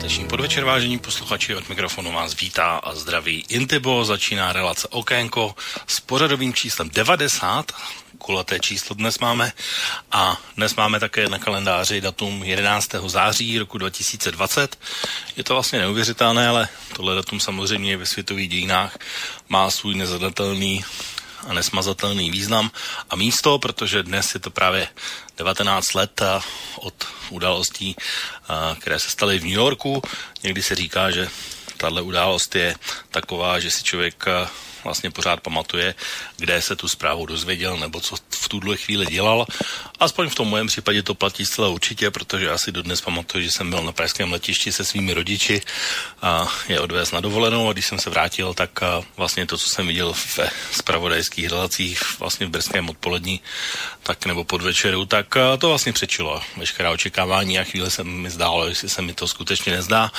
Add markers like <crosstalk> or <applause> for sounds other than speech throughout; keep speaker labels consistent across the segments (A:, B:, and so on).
A: Páteční podvečer, vážení posluchači, od mikrofonu vás vítá a zdraví Intibo, začíná relace Okénko s pořadovým číslem 90, kulaté číslo dnes máme a dnes máme také na kalendáři datum 11. září roku 2020. Je to vlastně neuvěřitelné, ale tohle datum samozřejmě ve světových dějinách má svůj nezadatelný a nesmazatelný význam a místo, protože dnes je to právě 19 let od událostí, které se staly v New Yorku. Někdy se říká, že tahle událost je taková, že si člověk vlastně pořád pamatuje, kde se tu zprávu dozvěděl nebo co v tuhle chvíli dělal. Aspoň v tom mojem případě to platí zcela určitě, protože já si dodnes pamatuju, že jsem byl na pražském letišti se svými rodiči a je odvést na dovolenou a když jsem se vrátil, tak vlastně to, co jsem viděl v spravodajských relacích vlastně v brzkém odpolední, tak nebo podvečeru, tak to vlastně přečilo veškerá očekávání a chvíli se mi zdálo, jestli se mi to skutečně nezdá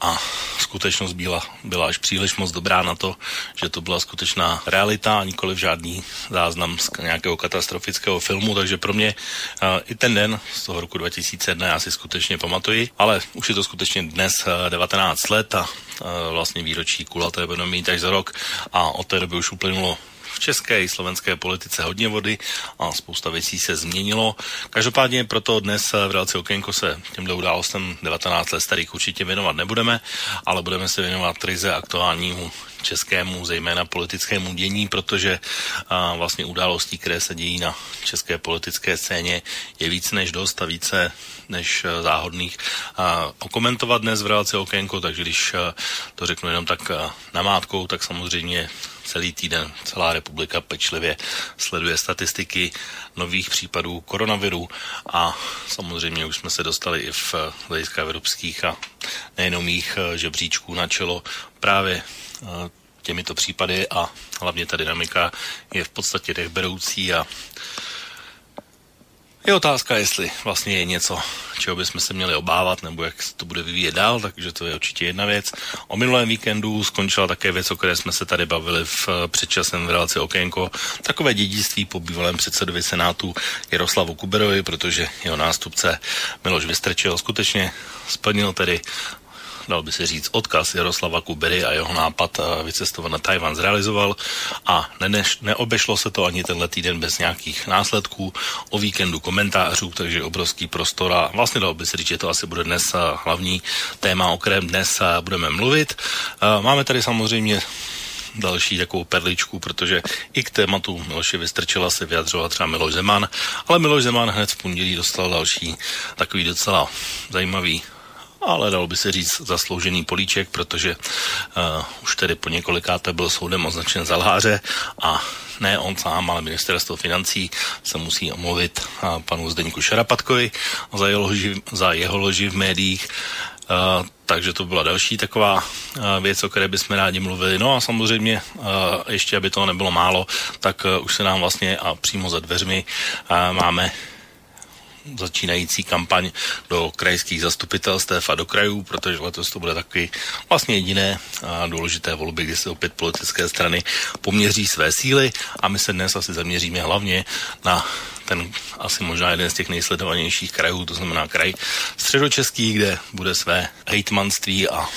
A: a skutečnost byla, byla až příliš moc dobrá na to, že to byla skutečná realita a nikoli žádný záznam z nějakého katastrofického filmu, takže pro mě uh, i ten den z toho roku 2001 já si skutečně pamatuji, ale už je to skutečně dnes uh, 19 let a uh, vlastně výročí kulaté budeme mít až za rok. A od té doby už uplynulo v české i slovenské politice hodně vody a spousta věcí se změnilo. Každopádně proto dnes v relaci Okénko se těmto událostem 19 let starých určitě věnovat nebudeme, ale budeme se věnovat ryze aktuálnímu českému, zejména politickému dění, protože a, vlastně událostí, které se dějí na české politické scéně, je víc než dost a více než a, záhodných a, okomentovat dnes v relaci Okénko, takže když a, to řeknu jenom tak a, namátkou, tak samozřejmě celý týden celá republika pečlivě sleduje statistiky nových případů koronaviru a samozřejmě už jsme se dostali i v hlediska evropských a nejenom jich žebříčků na čelo právě těmito případy a hlavně ta dynamika je v podstatě dechberoucí a je otázka, jestli vlastně je něco, čeho bychom se měli obávat, nebo jak se to bude vyvíjet dál, takže to je určitě jedna věc. O minulém víkendu skončila také věc, o které jsme se tady bavili v předčasném v relaci Okénko, takové dědictví po bývalém předsedovi Senátu Jaroslavu Kuberovi, protože jeho nástupce Miloš Vystrčil skutečně splnil tedy dal by se říct, odkaz Jaroslava Kubery a jeho nápad vycestovat na Tajvan zrealizoval a ne, neobešlo se to ani tenhle týden bez nějakých následků o víkendu komentářů, takže obrovský prostor a vlastně dal by se říct, že to asi bude dnes hlavní téma, o kterém dnes budeme mluvit. Máme tady samozřejmě další takovou perličku, protože i k tématu Miloše Vystrčila se vyjadřoval třeba Miloš Zeman, ale Miloš Zeman hned v pondělí dostal další takový docela zajímavý ale dalo by se říct zasloužený políček, protože uh, už tedy po několikáté byl soudem označen za lháře a ne on sám, ale ministerstvo financí se musí omluvit uh, panu Zdeňku Šarapatkovi za jeho loži, za jeho loži v médiích. Uh, takže to byla další taková uh, věc, o které bychom rádi mluvili. No a samozřejmě, uh, ještě aby toho nebylo málo, tak uh, už se nám vlastně a přímo za dveřmi uh, máme začínající kampaň do krajských zastupitelstev a do krajů, protože letos to bude takový vlastně jediné a důležité volby, kdy se opět politické strany poměří své síly. A my se dnes asi zaměříme hlavně na ten asi možná jeden z těch nejsledovanějších krajů, to znamená kraj středočeský, kde bude své hejtmanství a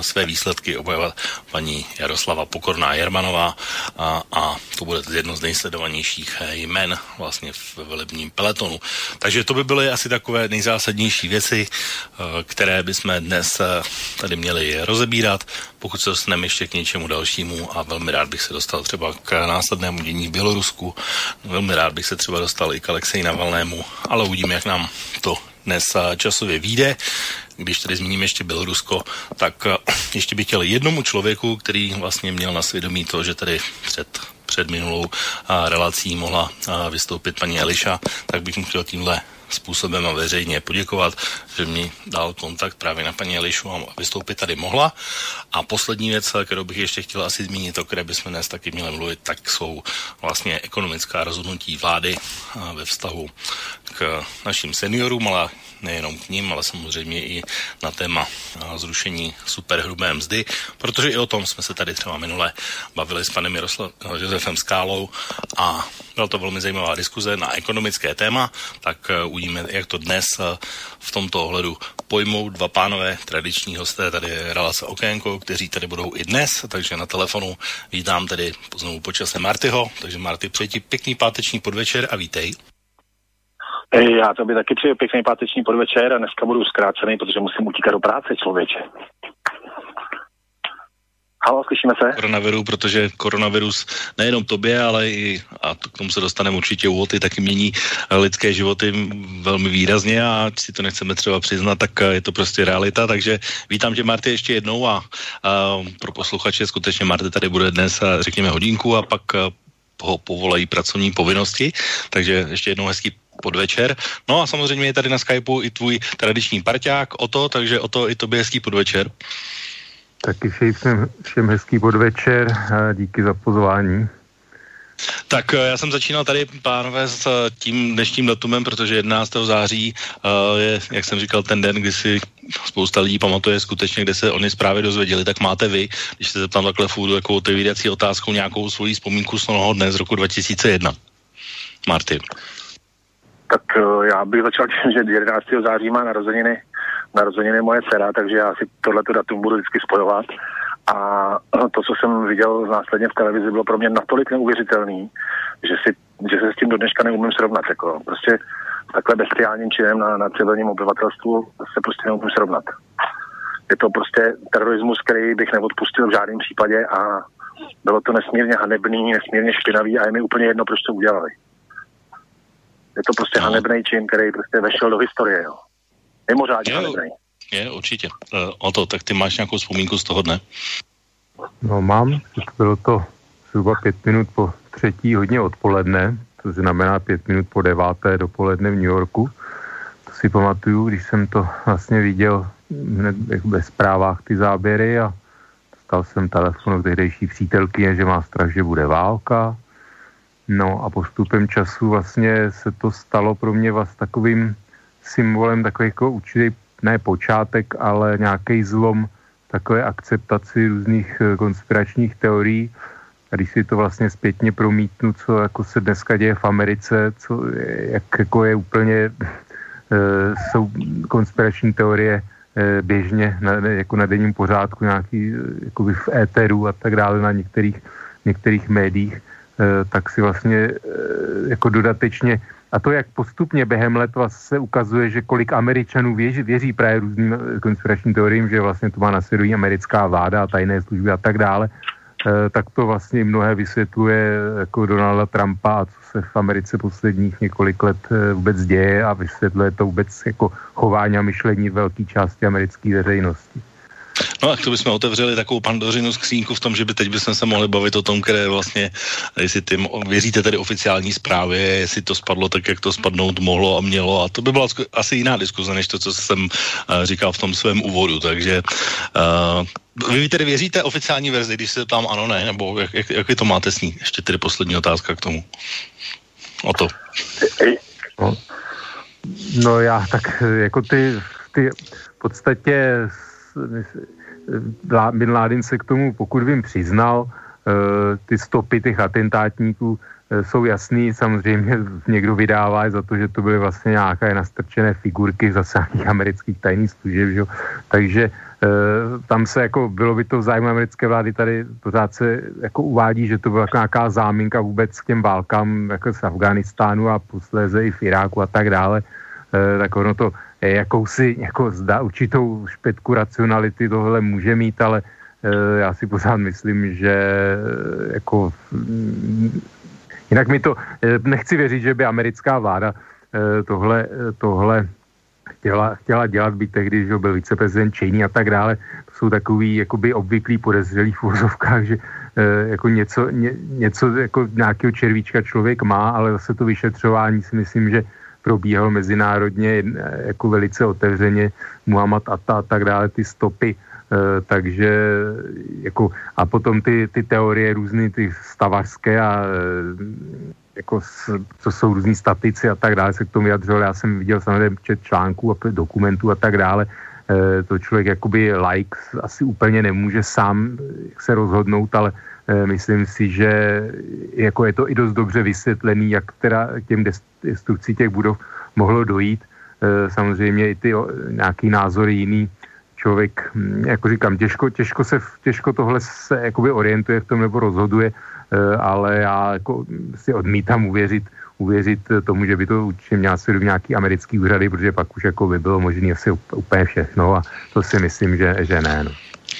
A: své výsledky obhajovat paní Jaroslava Pokorná Jermanová a, a to bude jedno z nejsledovanějších jmen vlastně v volebním peletonu. Takže to by byly asi takové nejzásadnější věci, které bychom dnes tady měli rozebírat. Pokud se dostaneme ještě k něčemu dalšímu a velmi rád bych se dostal třeba k následnému dění v Bělorusku, velmi rád bych se třeba dostal i k Alexeji Navalnému, ale uvidíme, jak nám to dnes časově vyjde. Když tady zmíním ještě Bělorusko, tak <clears throat> ještě bych chtěl jednomu člověku, který vlastně měl na svědomí to, že tady před, před minulou relací mohla vystoupit paní Eliša, tak bych mu chtěl tímhle způsobem a veřejně poděkovat, že mi dal kontakt právě na paní Elišu a vystoupit tady mohla. A poslední věc, kterou bych ještě chtěl asi zmínit, o které bychom dnes taky měli mluvit, tak jsou vlastně ekonomická rozhodnutí vlády ve vztahu k našim seniorům, ale nejenom k ním, ale samozřejmě i na téma zrušení superhrubé mzdy, protože i o tom jsme se tady třeba minule bavili s panem Jaroslav, Josefem Skálou a byla to velmi zajímavá diskuze na ekonomické téma, tak uh, uvidíme, jak to dnes uh, v tomto ohledu pojmou dva pánové tradiční hosté, tady je relace Okénko, kteří tady budou i dnes, takže na telefonu vítám tedy znovu počasem Martyho, takže Marty, přeji ti pěkný páteční podvečer a vítej.
B: Já to by taky přeju pěkný páteční podvečer a dneska budu zkrácený, protože musím utíkat do práce, člověče. Halo, slyšíme se?
A: Koronaviru, protože koronavirus nejenom tobě, ale i, a k tomu se dostaneme určitě úvody, taky mění lidské životy velmi výrazně a si to nechceme třeba přiznat, tak je to prostě realita, takže vítám tě Marty ještě jednou a, a pro posluchače skutečně Marty tady bude dnes, řekněme, hodinku a pak ho povolají pracovní povinnosti, takže ještě jednou hezký podvečer. No a samozřejmě je tady na Skypeu i tvůj tradiční parťák o to, takže o to i tobě hezký podvečer.
C: Taky všem, všem hezký podvečer a díky za pozvání.
A: Tak eh, já jsem začínal tady, pánové, s eh, tím dnešním datumem, protože 11. září uh, je, jak jsem říkal, ten den, kdy si spousta lidí pamatuje skutečně, kde se oni zprávy dozvěděli, tak máte vy, když se zeptám takhle v jako otevírací otázkou, nějakou svoji vzpomínku z toho dne z roku 2001. Martin.
B: Tak uh, já bych začal tím, že 11. září má narozeniny, narozeniny moje dcera, takže já si tohleto datum budu vždycky spojovat. A to, co jsem viděl následně v televizi, bylo pro mě natolik neuvěřitelný, že, si, že se s tím do dneška neumím srovnat. Jako. Prostě takhle bestiálním činem na, na civilním obyvatelstvu se prostě neumím srovnat. Je to prostě terorismus, který bych neodpustil v žádném případě a bylo to nesmírně hanebný, nesmírně špinavý a je mi úplně jedno, proč to udělali. Je to prostě no. hanebný čin, který prostě vešel do historie. Jo. Mimořádně hanebný.
A: Je, určitě. Uh, o to, tak ty máš nějakou vzpomínku z toho dne?
C: No mám, bylo to zhruba pět minut po třetí hodně odpoledne, to znamená pět minut po deváté dopoledne v New Yorku. To si pamatuju, když jsem to vlastně viděl hned ve zprávách ty záběry a dostal jsem telefon od tehdejší přítelky, že má strach, že bude válka. No a postupem času vlastně se to stalo pro mě vlastně takovým symbolem takový jako určitý, ne počátek, ale nějaký zlom takové akceptaci různých eh, konspiračních teorií. A když si to vlastně zpětně promítnu, co jako se dneska děje v Americe, co, jak jako je úplně, e, jsou konspirační teorie běžně na, jako na denním pořádku, nějaký jakoby v éteru a tak dále na některých, některých médiích, tak si vlastně e, jako dodatečně a to, jak postupně během let se ukazuje, že kolik Američanů věří, věří právě různým konspiračním teoriím, že vlastně to má na svědomí americká vláda a tajné služby a tak dále, eh, tak to vlastně mnohé vysvětluje jako Donalda Trumpa a co se v Americe posledních několik let eh, vůbec děje a vysvětluje to vůbec jako chování a myšlení velké části americké veřejnosti.
A: No a to bychom otevřeli takovou pandořinu skřínku v tom, že by teď bychom se mohli bavit o tom, které vlastně, jestli ty věříte tedy oficiální zprávě, jestli to spadlo tak, jak to spadnout mohlo a mělo. A to by byla asi jiná diskuze, než to, co jsem uh, říkal v tom svém úvodu. Takže uh, vy tedy věříte oficiální verzi, když se tam ano, ne, nebo jak, jak, jak vy to máte s ní? Ještě tedy poslední otázka k tomu. O to.
C: No, no já tak jako ty, ty v podstatě Bin Laden se k tomu, pokud vím, přiznal, eh, ty stopy těch atentátníků eh, jsou jasný, samozřejmě někdo vydává za to, že to byly vlastně nějaké nastrčené figurky zase nějakých amerických tajných služeb, že? takže eh, tam se jako, bylo by to v zájmu americké vlády, tady pořád se jako uvádí, že to byla nějaká záminka vůbec k těm válkám jako z Afganistánu a posléze i v Iráku a tak dále, tak ono to jakousi jako zda určitou špetku racionality tohle může mít, ale e, já si pořád myslím, že e, jako mm, jinak mi to, e, nechci věřit, že by americká vláda tohle, tohle chtěla, chtěla dělat, být tehdy, že byl viceprezident Cheney a tak dále. To jsou takový jakoby obvyklý podezřelý v úzovkách, že jako něco, ně, něco jako nějakého červíčka člověk má, ale zase to vyšetřování si myslím, že probíhal mezinárodně jako velice otevřeně Muhammad Atta a tak dále, ty stopy, takže jako a potom ty, ty teorie různé, ty stavařské a jako co jsou různí statici a tak dále, se k tomu vyjadřoval. Já jsem viděl samozřejmě čet článků a dokumentů a tak dále. To člověk jakoby like asi úplně nemůže sám se rozhodnout, ale myslím si, že jako je to i dost dobře vysvětlený, jak teda těm destrukcí těch budov mohlo dojít. E, samozřejmě i ty nějaký názory jiný člověk, hm, jako říkám, těžko, těžko, se, těžko tohle se jakoby orientuje v tom nebo rozhoduje, Eh, ale já jako si odmítám uvěřit, uvěřit tomu, že by to určitě měl svědomí nějaký americký úřady, protože pak už jako by bylo možné asi úplně všechno a to si myslím, že, že ne. No.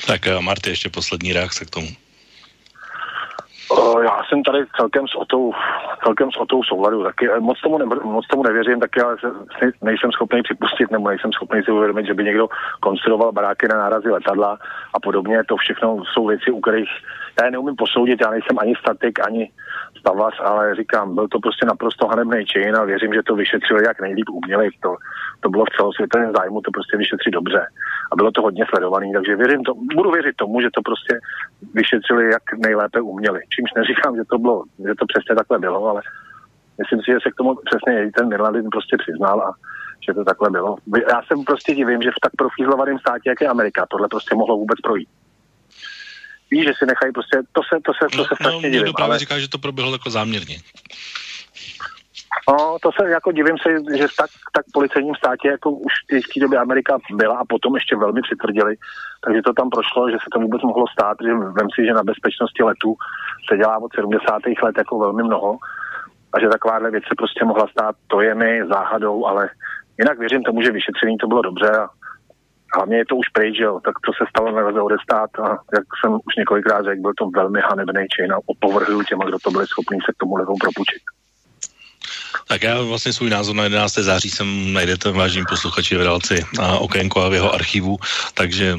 A: Tak eh, Marty, ještě poslední reakce k tomu.
B: Já jsem tady celkem s Otou, celkem s Otou souladu, taky eh, moc tomu, ne, moc tomu nevěřím, taky ale nejsem schopný připustit, nebo nejsem schopný si uvědomit, že by někdo konstruoval baráky na nárazy letadla a podobně. To všechno jsou věci, u kterých já je neumím posoudit, já nejsem ani statik, ani stavař, ale říkám, byl to prostě naprosto hanebný čin a věřím, že to vyšetřili jak nejlíp uměli. To, to bylo v celosvětovém zájmu to prostě vyšetřit dobře. A bylo to hodně sledovaný, takže věřím to, budu věřit tomu, že to prostě vyšetřili jak nejlépe uměli. Čímž neříkám, že to bylo, že to přesně takhle bylo, ale myslím si, že se k tomu přesně ten Mirladin prostě přiznal a že to takhle bylo. Já jsem prostě divím, že v tak profízlovaném státě, jak je Amerika, tohle prostě mohlo vůbec projít ví, že si nechají prostě, to se, to se, to no, se strašně no, divím.
A: právě ale... říká, že to proběhlo jako záměrně.
B: No, to se jako divím se, že v tak, tak policejním státě, jako už v té době Amerika byla a potom ještě velmi přitvrdili, takže to tam prošlo, že se to vůbec mohlo stát, že vem si, že na bezpečnosti letů se dělá od 70. let jako velmi mnoho a že takováhle věc se prostě mohla stát, to je mi záhadou, ale jinak věřím tomu, že vyšetření to bylo dobře a hlavně je to už pryč, jo, tak co se stalo nelze odestát a jak jsem už několikrát řekl, byl to velmi hanebný čin a opovrhuju těma, kdo to byli schopni se k tomu levou propučit.
A: Tak já vlastně svůj názor na 11. září jsem najdete vážní posluchači v relaci a okénko a v jeho archivu, takže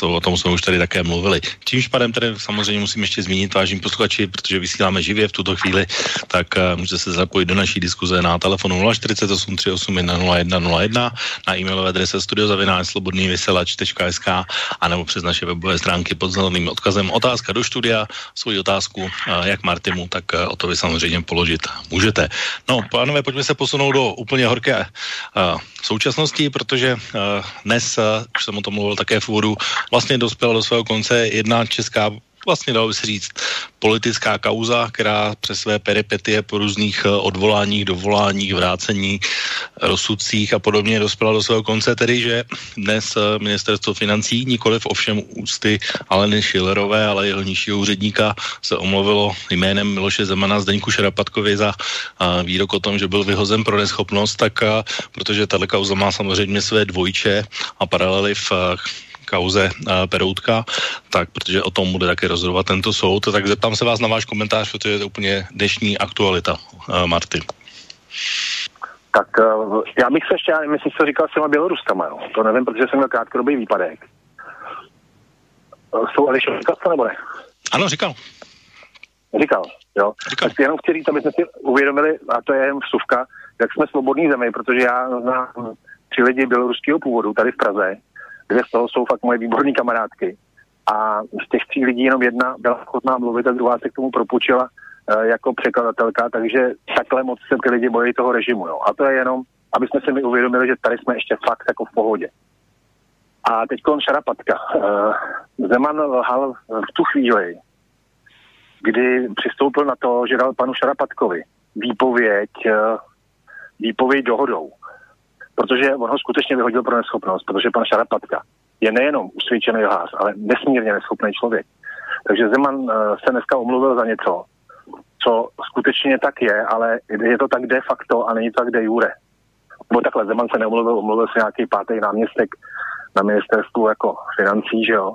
A: to, o tom jsme už tady také mluvili. Čímž pádem tady samozřejmě musím ještě zmínit vážní posluchači, protože vysíláme živě v tuto chvíli, tak můžete se zapojit do naší diskuze na telefonu 048 381 0101, na e-mailové adrese studiozavináčslobodnývyselač.sk a nebo přes naše webové stránky pod zeleným odkazem otázka do studia, svoji otázku jak Martimu, tak o to vy samozřejmě položit můžete. No, pánové, pojďme se posunout do úplně horké uh, současnosti, protože uh, dnes, uh, už jsem o tom mluvil také v úvodu, vlastně dospěla do svého konce jedna česká vlastně dalo by se říct politická kauza, která přes své peripetie po různých eh, odvoláních, dovoláních, vrácení, rozsudcích a podobně dospěla do svého konce, tedy že dnes eh, ministerstvo financí, nikoliv ovšem ústy Aleny Šilerové, ale jeho nižšího úředníka se omluvilo jménem Miloše Zemana Zdeňku Šarapatkovi za eh, výrok o tom, že byl vyhozen pro neschopnost, tak protože tato kauza má samozřejmě své dvojče a paralely v kauze uh, Peroutka, tak protože o tom bude také rozhodovat tento soud, tak zeptám se vás na váš komentář, protože je to úplně dnešní aktualita, uh, Marty.
B: Tak uh, já bych se ještě, já myslím, co říkal s těma Běloruskama, jo. To nevím, protože jsem měl krátkodobý výpadek. Jsou říkal to nebo ne?
A: Ano, říkal.
B: Říkal, jo. Říkal. Tak jenom chci říct, aby jsme si uvědomili, a to je jen vsuvka, jak jsme svobodní zemi, protože já znám tři lidi běloruského původu tady v Praze, dvě z toho jsou fakt moje výborné kamarádky. A z těch tří lidí jenom jedna byla ochotná mluvit a druhá se k tomu propučila e, jako překladatelka, takže takhle moc se ty lidi bojí toho režimu. Jo. A to je jenom, aby jsme si mi uvědomili, že tady jsme ještě fakt jako v pohodě. A teď kolem Šarapatka. E, Zeman lhal v tu chvíli, kdy přistoupil na to, že dal panu Šarapatkovi výpověď, e, výpověď dohodou protože on ho skutečně vyhodil pro neschopnost, protože pan Šarapatka je nejenom usvědčený lhář, ale nesmírně neschopný člověk. Takže Zeman uh, se dneska omluvil za něco, co skutečně tak je, ale je to tak de facto a není to tak de jure. Bo takhle, Zeman se neomluvil, omluvil se nějaký pátý náměstek na ministerstvu jako financí, že jo,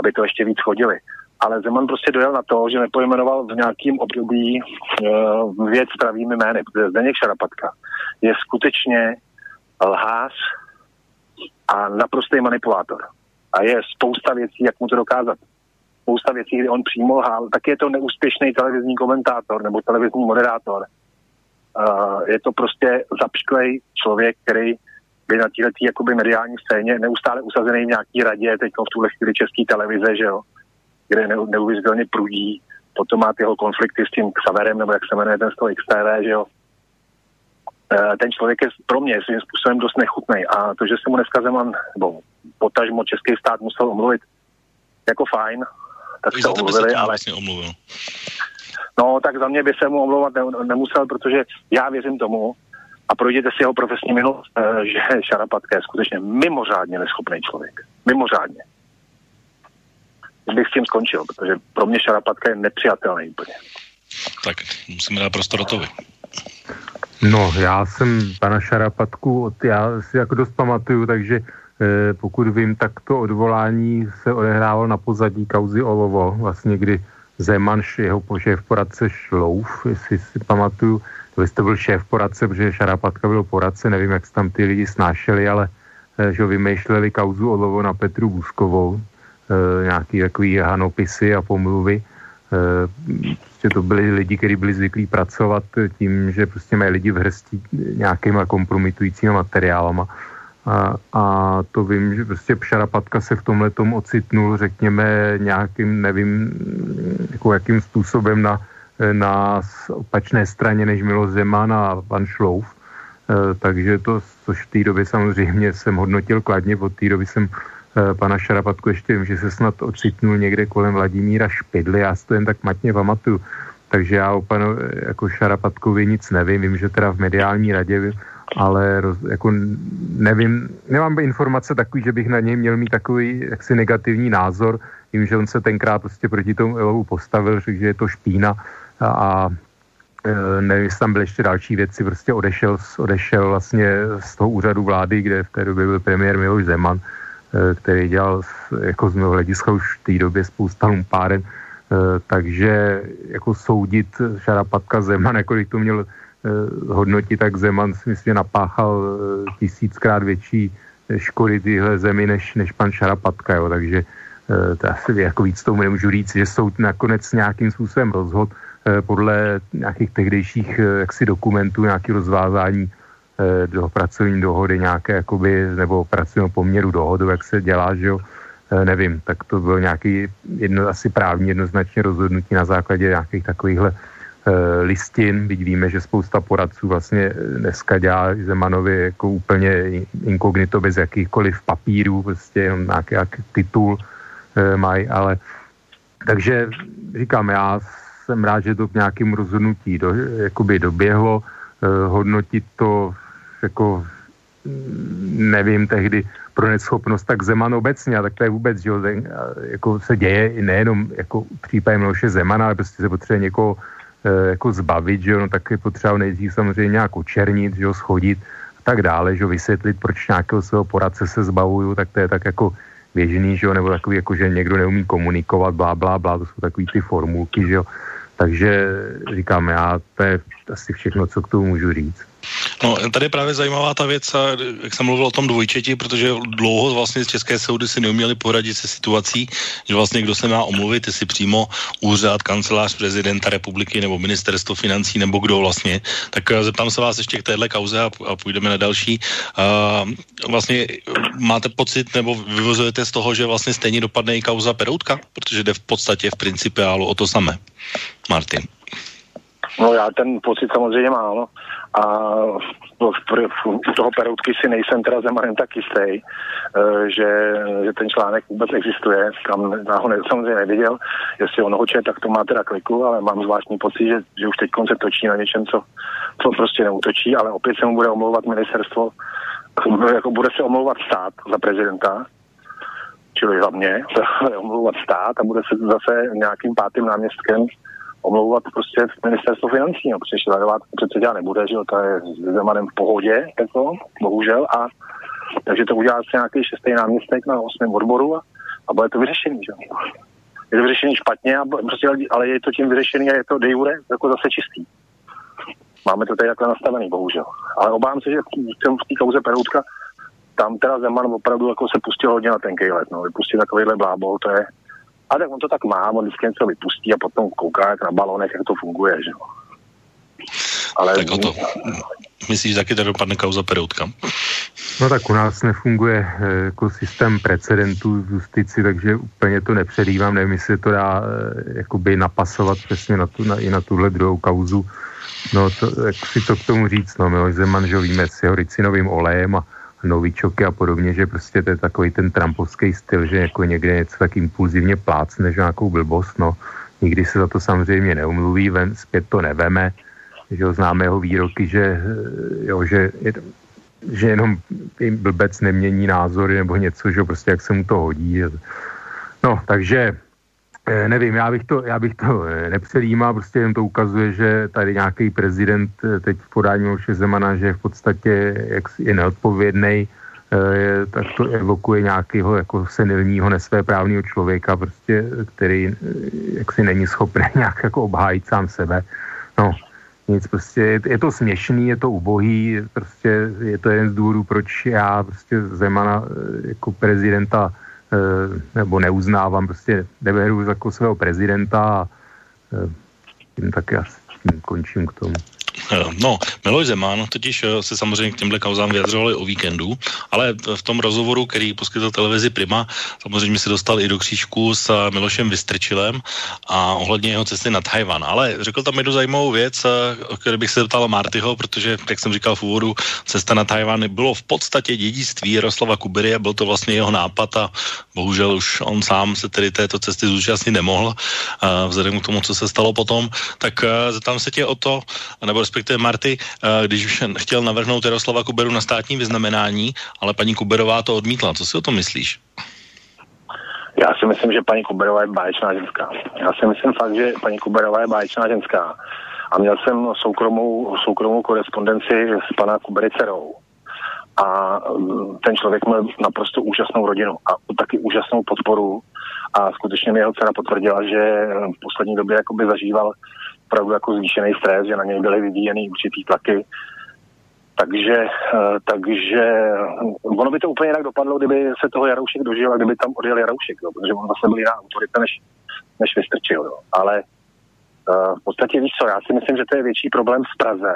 B: aby to ještě víc chodili. Ale Zeman prostě dojel na to, že nepojmenoval v nějakým období uh, věc pravými jmény, protože Zdeněk Šarapatka je skutečně lhář a naprostý manipulátor. A je spousta věcí, jak mu to dokázat. Spousta věcí, kdy on přímo lhal, tak je to neúspěšný televizní komentátor nebo televizní moderátor. uh, je to prostě zapšklej člověk, který by na této jakoby mediální scéně neustále usazený v nějaký radě, teď v tuhle chvíli české televize, že jo, kde ne, neuvěřitelně prudí, potom má tyho konflikty s tím Xaverem, nebo jak se jmenuje ten z toho XTV, že jo. E, ten člověk je pro mě svým způsobem dost nechutný a to, že se mu dneska Zeman, nebo potažmo český stát musel omluvit, jako fajn, tak
A: se omluvili, ale... Vlastně omluvil.
B: No, tak za mě by se mu omlouvat ne, nemusel, protože já věřím tomu, a projděte si jeho profesní minulost, eh, že Šarapatka je skutečně mimořádně neschopný člověk. Mimořádně. Bych s tím skončil, protože pro mě Šarapatka je nepřijatelný úplně.
A: Tak musíme dát prostor Rotovi.
C: No, já jsem pana Šarapatku, já si jako dost pamatuju, takže eh, pokud vím, tak to odvolání se odehrávalo na pozadí kauzy Olovo, vlastně kdy Zeman, jeho šéf poradce Šlouf, jestli si pamatuju, vy jste byl šéf poradce, protože Šarapatka byl poradce, nevím, jak tam ty lidi snášeli, ale eh, že vymýšleli kauzu Olovo na Petru Buskovou, e, nějaký takový hanopisy a pomluvy. E, prostě to byli lidi, kteří byli zvyklí pracovat tím, že prostě mají lidi v hrsti nějakýma kompromitujícíma materiálama. A, a to vím, že prostě Šarapatka se v tomhle tom ocitnul, řekněme, nějakým, nevím, jako jakým způsobem na, na opačné straně než Milo Zeman a pan Šlouf. E, takže to, což v té době samozřejmě jsem hodnotil kladně, od té doby jsem pana Šarapatku ještě vím, že se snad ocitnul někde kolem Vladimíra Špidly, já si to jen tak matně pamatuju. Takže já o panu jako Šarapatkovi nic nevím, vím, že teda v mediální radě ale roz, jako nevím, nemám informace takový, že bych na něj měl mít takový jaksi negativní názor. Vím, že on se tenkrát prostě proti tomu Elovu postavil, že je to špína a, a e, nevím, jestli tam byly ještě další věci, prostě odešel, odešel vlastně z toho úřadu vlády, kde v té době byl premiér Miloš Zeman, který dělal jako z mého hlediska už v té době spousta lumpáren, e, takže jako soudit Šarapatka Zeman, jako to měl hodnotit, tak Zeman si myslím, napáchal tisíckrát větší škody tyhle zemi než, než pan Šarapatka, jo, takže to asi jako víc tomu nemůžu říct, že soud nakonec nějakým způsobem rozhod Eh, podle nějakých tehdejších eh, jaksi dokumentů, nějaký rozvázání eh, do pracovní dohody nějaké jakoby, nebo pracovního poměru dohodu, jak se dělá, že jo, nevím, tak to bylo nějaký jedno, asi právní jednoznačně rozhodnutí na základě nějakých takovýchhle listin, byť víme, že spousta poradců vlastně dneska dělá Zemanovi jako úplně inkognito bez jakýchkoliv papírů, prostě jenom nějaký, nějaký titul mají, ale takže říkám, já jsem rád, že to k nějakému rozhodnutí do, jakoby doběhlo. Eh, hodnotit to jako nevím tehdy pro neschopnost, tak Zeman obecně, a tak to je vůbec, že jo, jako se děje i nejenom jako případem Miloše Zemana, ale prostě se potřebuje někoho e, jako zbavit, že jo, no tak je potřeba nejdřív samozřejmě nějak učernit, že jo, schodit a tak dále, že jo, vysvětlit, proč nějakého svého poradce se zbavuju, tak to je tak jako běžný, že jo, nebo takový jako, že někdo neumí komunikovat, blá, blá, blá, to jsou takový ty formulky, že jo, takže říkám, já to je asi všechno, co k tomu můžu říct.
A: No, tady je právě zajímavá ta věc, jak jsem mluvil o tom dvojčeti, protože dlouho vlastně České soudy si neuměli poradit se situací, že vlastně kdo se má omluvit, jestli přímo úřad, kancelář prezidenta republiky nebo ministerstvo financí nebo kdo vlastně. Tak eh, zeptám se vás ještě k téhle kauze a, půjdeme na další. Uh, vlastně máte pocit nebo vyvozujete z toho, že vlastně stejně dopadne i kauza Peroutka, protože jde v podstatě v principiálu o to samé. Martin.
B: No já ten pocit samozřejmě mám. No. A no, u toho peroutky si nejsem teda Zemanem tak jistý, eh, že, že ten článek vůbec existuje. Tam já ho ne, samozřejmě neviděl. Jestli on ho čet, tak to má teda kliku, ale mám zvláštní pocit, že, že už teď se točí na něčem, co, co prostě neutočí, ale opět se mu bude omlouvat ministerstvo, <laughs> jako bude se omlouvat stát za prezidenta, čili za mě, <laughs> omlouvat stát a bude se zase nějakým pátým náměstkem omlouvat prostě ministerstvo financí, no, protože Šlerová přece dělat nebude, že jo, to je s Zemanem v pohodě, jako, bohužel, a takže to udělá se nějaký šestý náměstek na osmém odboru a, a bude to vyřešený, že jo. Je to vyřešený špatně, a prostě, ale je to tím vyřešený a je to de jure jako zase čistý. Máme to tady takhle nastavený, bohužel. Ale obávám se, že v té kauze Peroutka tam teda Zeman opravdu jako se pustil hodně na tenkej let, no. Vypustil takovýhle blábol, to je, a tak on to tak má, on vždycky něco vypustí a potom kouká jak na balonech, jak to funguje, že jo.
A: Ale... Tak o to. Myslíš, že taky to dopadne kauza Peroutka?
C: No tak u nás nefunguje e, jako systém precedentů v justici, takže úplně to nepředívám, nevím, jestli to dá e, jakoby napasovat přesně na tu, na, i na tuhle druhou kauzu. No to, jak si to k tomu říct, no Miloš Zeman, že víme s jeho ricinovým olejem a novičoky a podobně, že prostě to je takový ten trampovský styl, že jako někde něco tak impulzivně plácne, že nějakou blbost, no. Nikdy se za to samozřejmě neumluví, ven, zpět to neveme, že ho známe jeho výroky, že, jo, že, že jenom blbec nemění názory nebo něco, že prostě jak se mu to hodí. No, takže Eh, nevím, já bych to, já bych to eh, nepředjímal, prostě jen to ukazuje, že tady nějaký prezident eh, teď v podání Miloše Zemana, že v podstatě jak je neodpovědný, tak to evokuje nějakého jako senilního nesvéprávného člověka, prostě, který jaksi není schopný <laughs> nějak jako obhájit sám sebe. No, nic, prostě je, to směšný, je to ubohý, prostě je to jeden z důvodů, proč já prostě Zemana jako prezidenta Eh, nebo neuznávám, prostě neberu jako svého prezidenta a eh, tím taky asi tím končím k tomu.
A: Eh, no, Miloš Zeman totiž eh, se samozřejmě k těmhle kauzám vyjadřovali o víkendu, ale v tom rozhovoru, který poskytl televizi Prima, samozřejmě se dostal i do křížku s eh, Milošem Vystrčilem a ohledně jeho cesty na Tajvan. Ale řekl tam jednu zajímavou věc, o které bych se zeptal Martyho, protože, jak jsem říkal v úvodu, cesta na Tajvan bylo v podstatě dědictví Jaroslava Kubery a byl to vlastně jeho nápad a bohužel už on sám se tedy této cesty zúčastnit nemohl, vzhledem k tomu, co se stalo potom. Tak zeptám se tě o to, nebo respektive Marty, eh, když už <laughs> chtěl navrhnout Jaroslava Kuberu na státní vyznamenání, ale paní Kuberová to odmítla. Co si o tom myslíš?
B: Já si myslím, že paní Kuberová je báječná ženská. Já si myslím fakt, že paní Kuberová je báječná ženská. A měl jsem soukromou, soukromou korespondenci s pana Kubery dcerou. A mm, ten člověk měl naprosto úžasnou rodinu a taky úžasnou podporu. A skutečně mi jeho dcera potvrdila, že v poslední době jakoby zažíval opravdu jako zvýšený stres, že na něj byly vyvíjeny určitý tlaky. Takže, eh, takže ono by to úplně jinak dopadlo, kdyby se toho Jaroušek dožil a kdyby tam odjel Jaroušek, jo, protože on zase byl jiná autorita, než, než vystrčil. Jo. Ale uh, v podstatě víš co, já si myslím, že to je větší problém v Praze,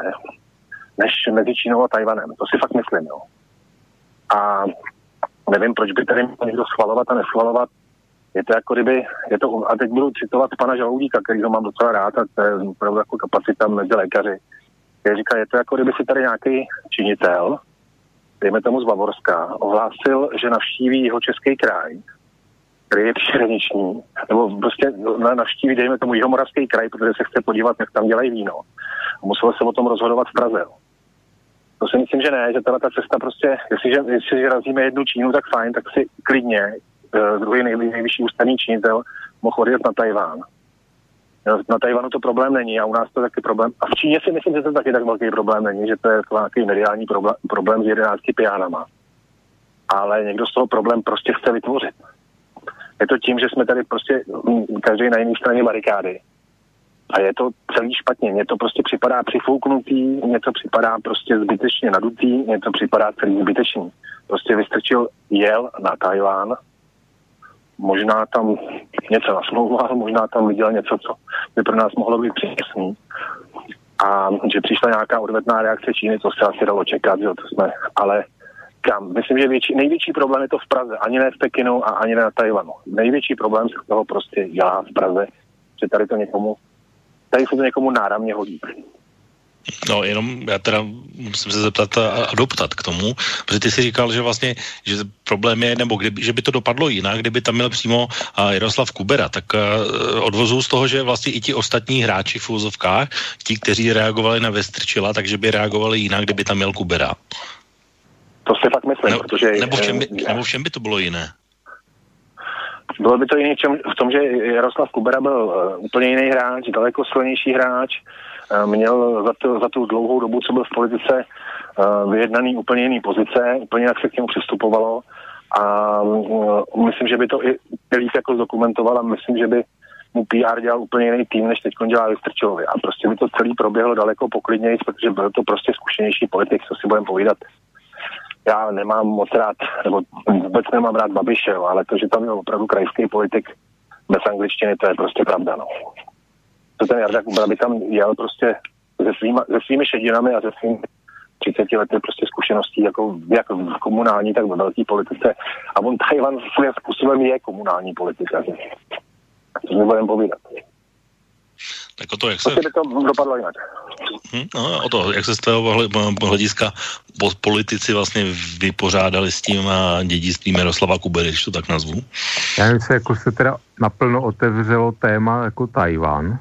B: než mezi Čínou a Tajvanem. To si fakt myslím. Jo. A nevím, proč by tady někdo schvalovat a neschvalovat je to jako kdyby, je to, a teď budu citovat pana Žaloudíka, který ho mám docela rád a to je opravdu jako kapacita mezi lékaři. Je říká, je to jako kdyby si tady nějaký činitel, dejme tomu z Bavorska, ohlásil, že navštíví jeho český kraj, který je příhraniční, nebo prostě navštíví, dejme tomu, jihomoravský kraj, protože se chce podívat, jak tam dělají víno. A musel se o tom rozhodovat v Praze. To si myslím, že ne, že tato ta cesta prostě, jestliže, jestliže razíme jednu Čínu, tak fajn, tak si klidně druhý nejvyšší ústavní činitel mohl odjet na Tajván. Na Tajvanu to problém není a u nás to taky problém. A v Číně si myslím, že to taky tak velký problém není, že to je nějaký mediální problém, problém s jedenácti piánama. Ale někdo z toho problém prostě chce vytvořit. Je to tím, že jsme tady prostě hm, každý na jiné straně barikády. A je to celý špatně. Mně to prostě připadá přifouknutý, mně to připadá prostě zbytečně nadutý, mně to připadá celý zbytečný. Prostě vystrčil jel na Tajván, možná tam něco nasmlouval, možná tam viděl něco, co by pro nás mohlo být přísný. A že přišla nějaká odvetná reakce Číny, to se asi dalo čekat, že to jsme, ale kam? Myslím, že větší, největší problém je to v Praze, ani ne v Pekinu a ani ne na Tajvanu. Největší problém se toho prostě dělá v Praze, že tady to někomu, tady se to někomu náramně hodí.
A: No jenom já teda musím se zeptat a, a doptat k tomu, protože ty si říkal, že vlastně, že problém je, nebo kdyby, že by to dopadlo jinak, kdyby tam měl přímo a Jaroslav Kubera, tak odvozu z toho, že vlastně i ti ostatní hráči v úzovkách, ti, kteří reagovali na Vestrčila, takže by reagovali jinak, kdyby tam měl Kubera.
B: To si fakt myslím,
A: nebo, protože... Nebo v, čem by, eh, nebo v čem by to bylo jiné?
B: Bylo by to jiný v tom, že Jaroslav Kubera byl uh, úplně jiný hráč, daleko silnější hráč, Eh, měl za, to, za tu dlouhou dobu, co byl v politice, eh, vyjednaný úplně jiný pozice, úplně jak se k němu přistupovalo a eh, myslím, že by to i líp jako zdokumentoval a myslím, že by mu PR dělal úplně jiný tým, než teď dělá Vystrčilovi. A prostě by to celý proběhlo daleko poklidněji, protože byl to prostě zkušenější politik, co si budeme povídat. Já nemám moc rád, nebo vůbec nemám rád Babiše, ale to, že tam je opravdu krajský politik bez angličtiny, to je prostě pravda. No to ten Jarda Kubra by tam jel prostě se, svýma, se svými šedinami a se svými 30 lety prostě zkušeností jako jak v komunální, tak ve velké politice. A on Tajvan svým způsobem je komunální politika. To mi budeme povídat.
A: Tak o to, jak se...
B: by to dopadlo jinak.
A: Hm, no, o to, jak se z toho hlediska politici vlastně vypořádali s tím a dědictvím Jaroslava Kubery, když to tak nazvu?
C: Já nevím, se jako se teda naplno otevřelo téma jako Tajván,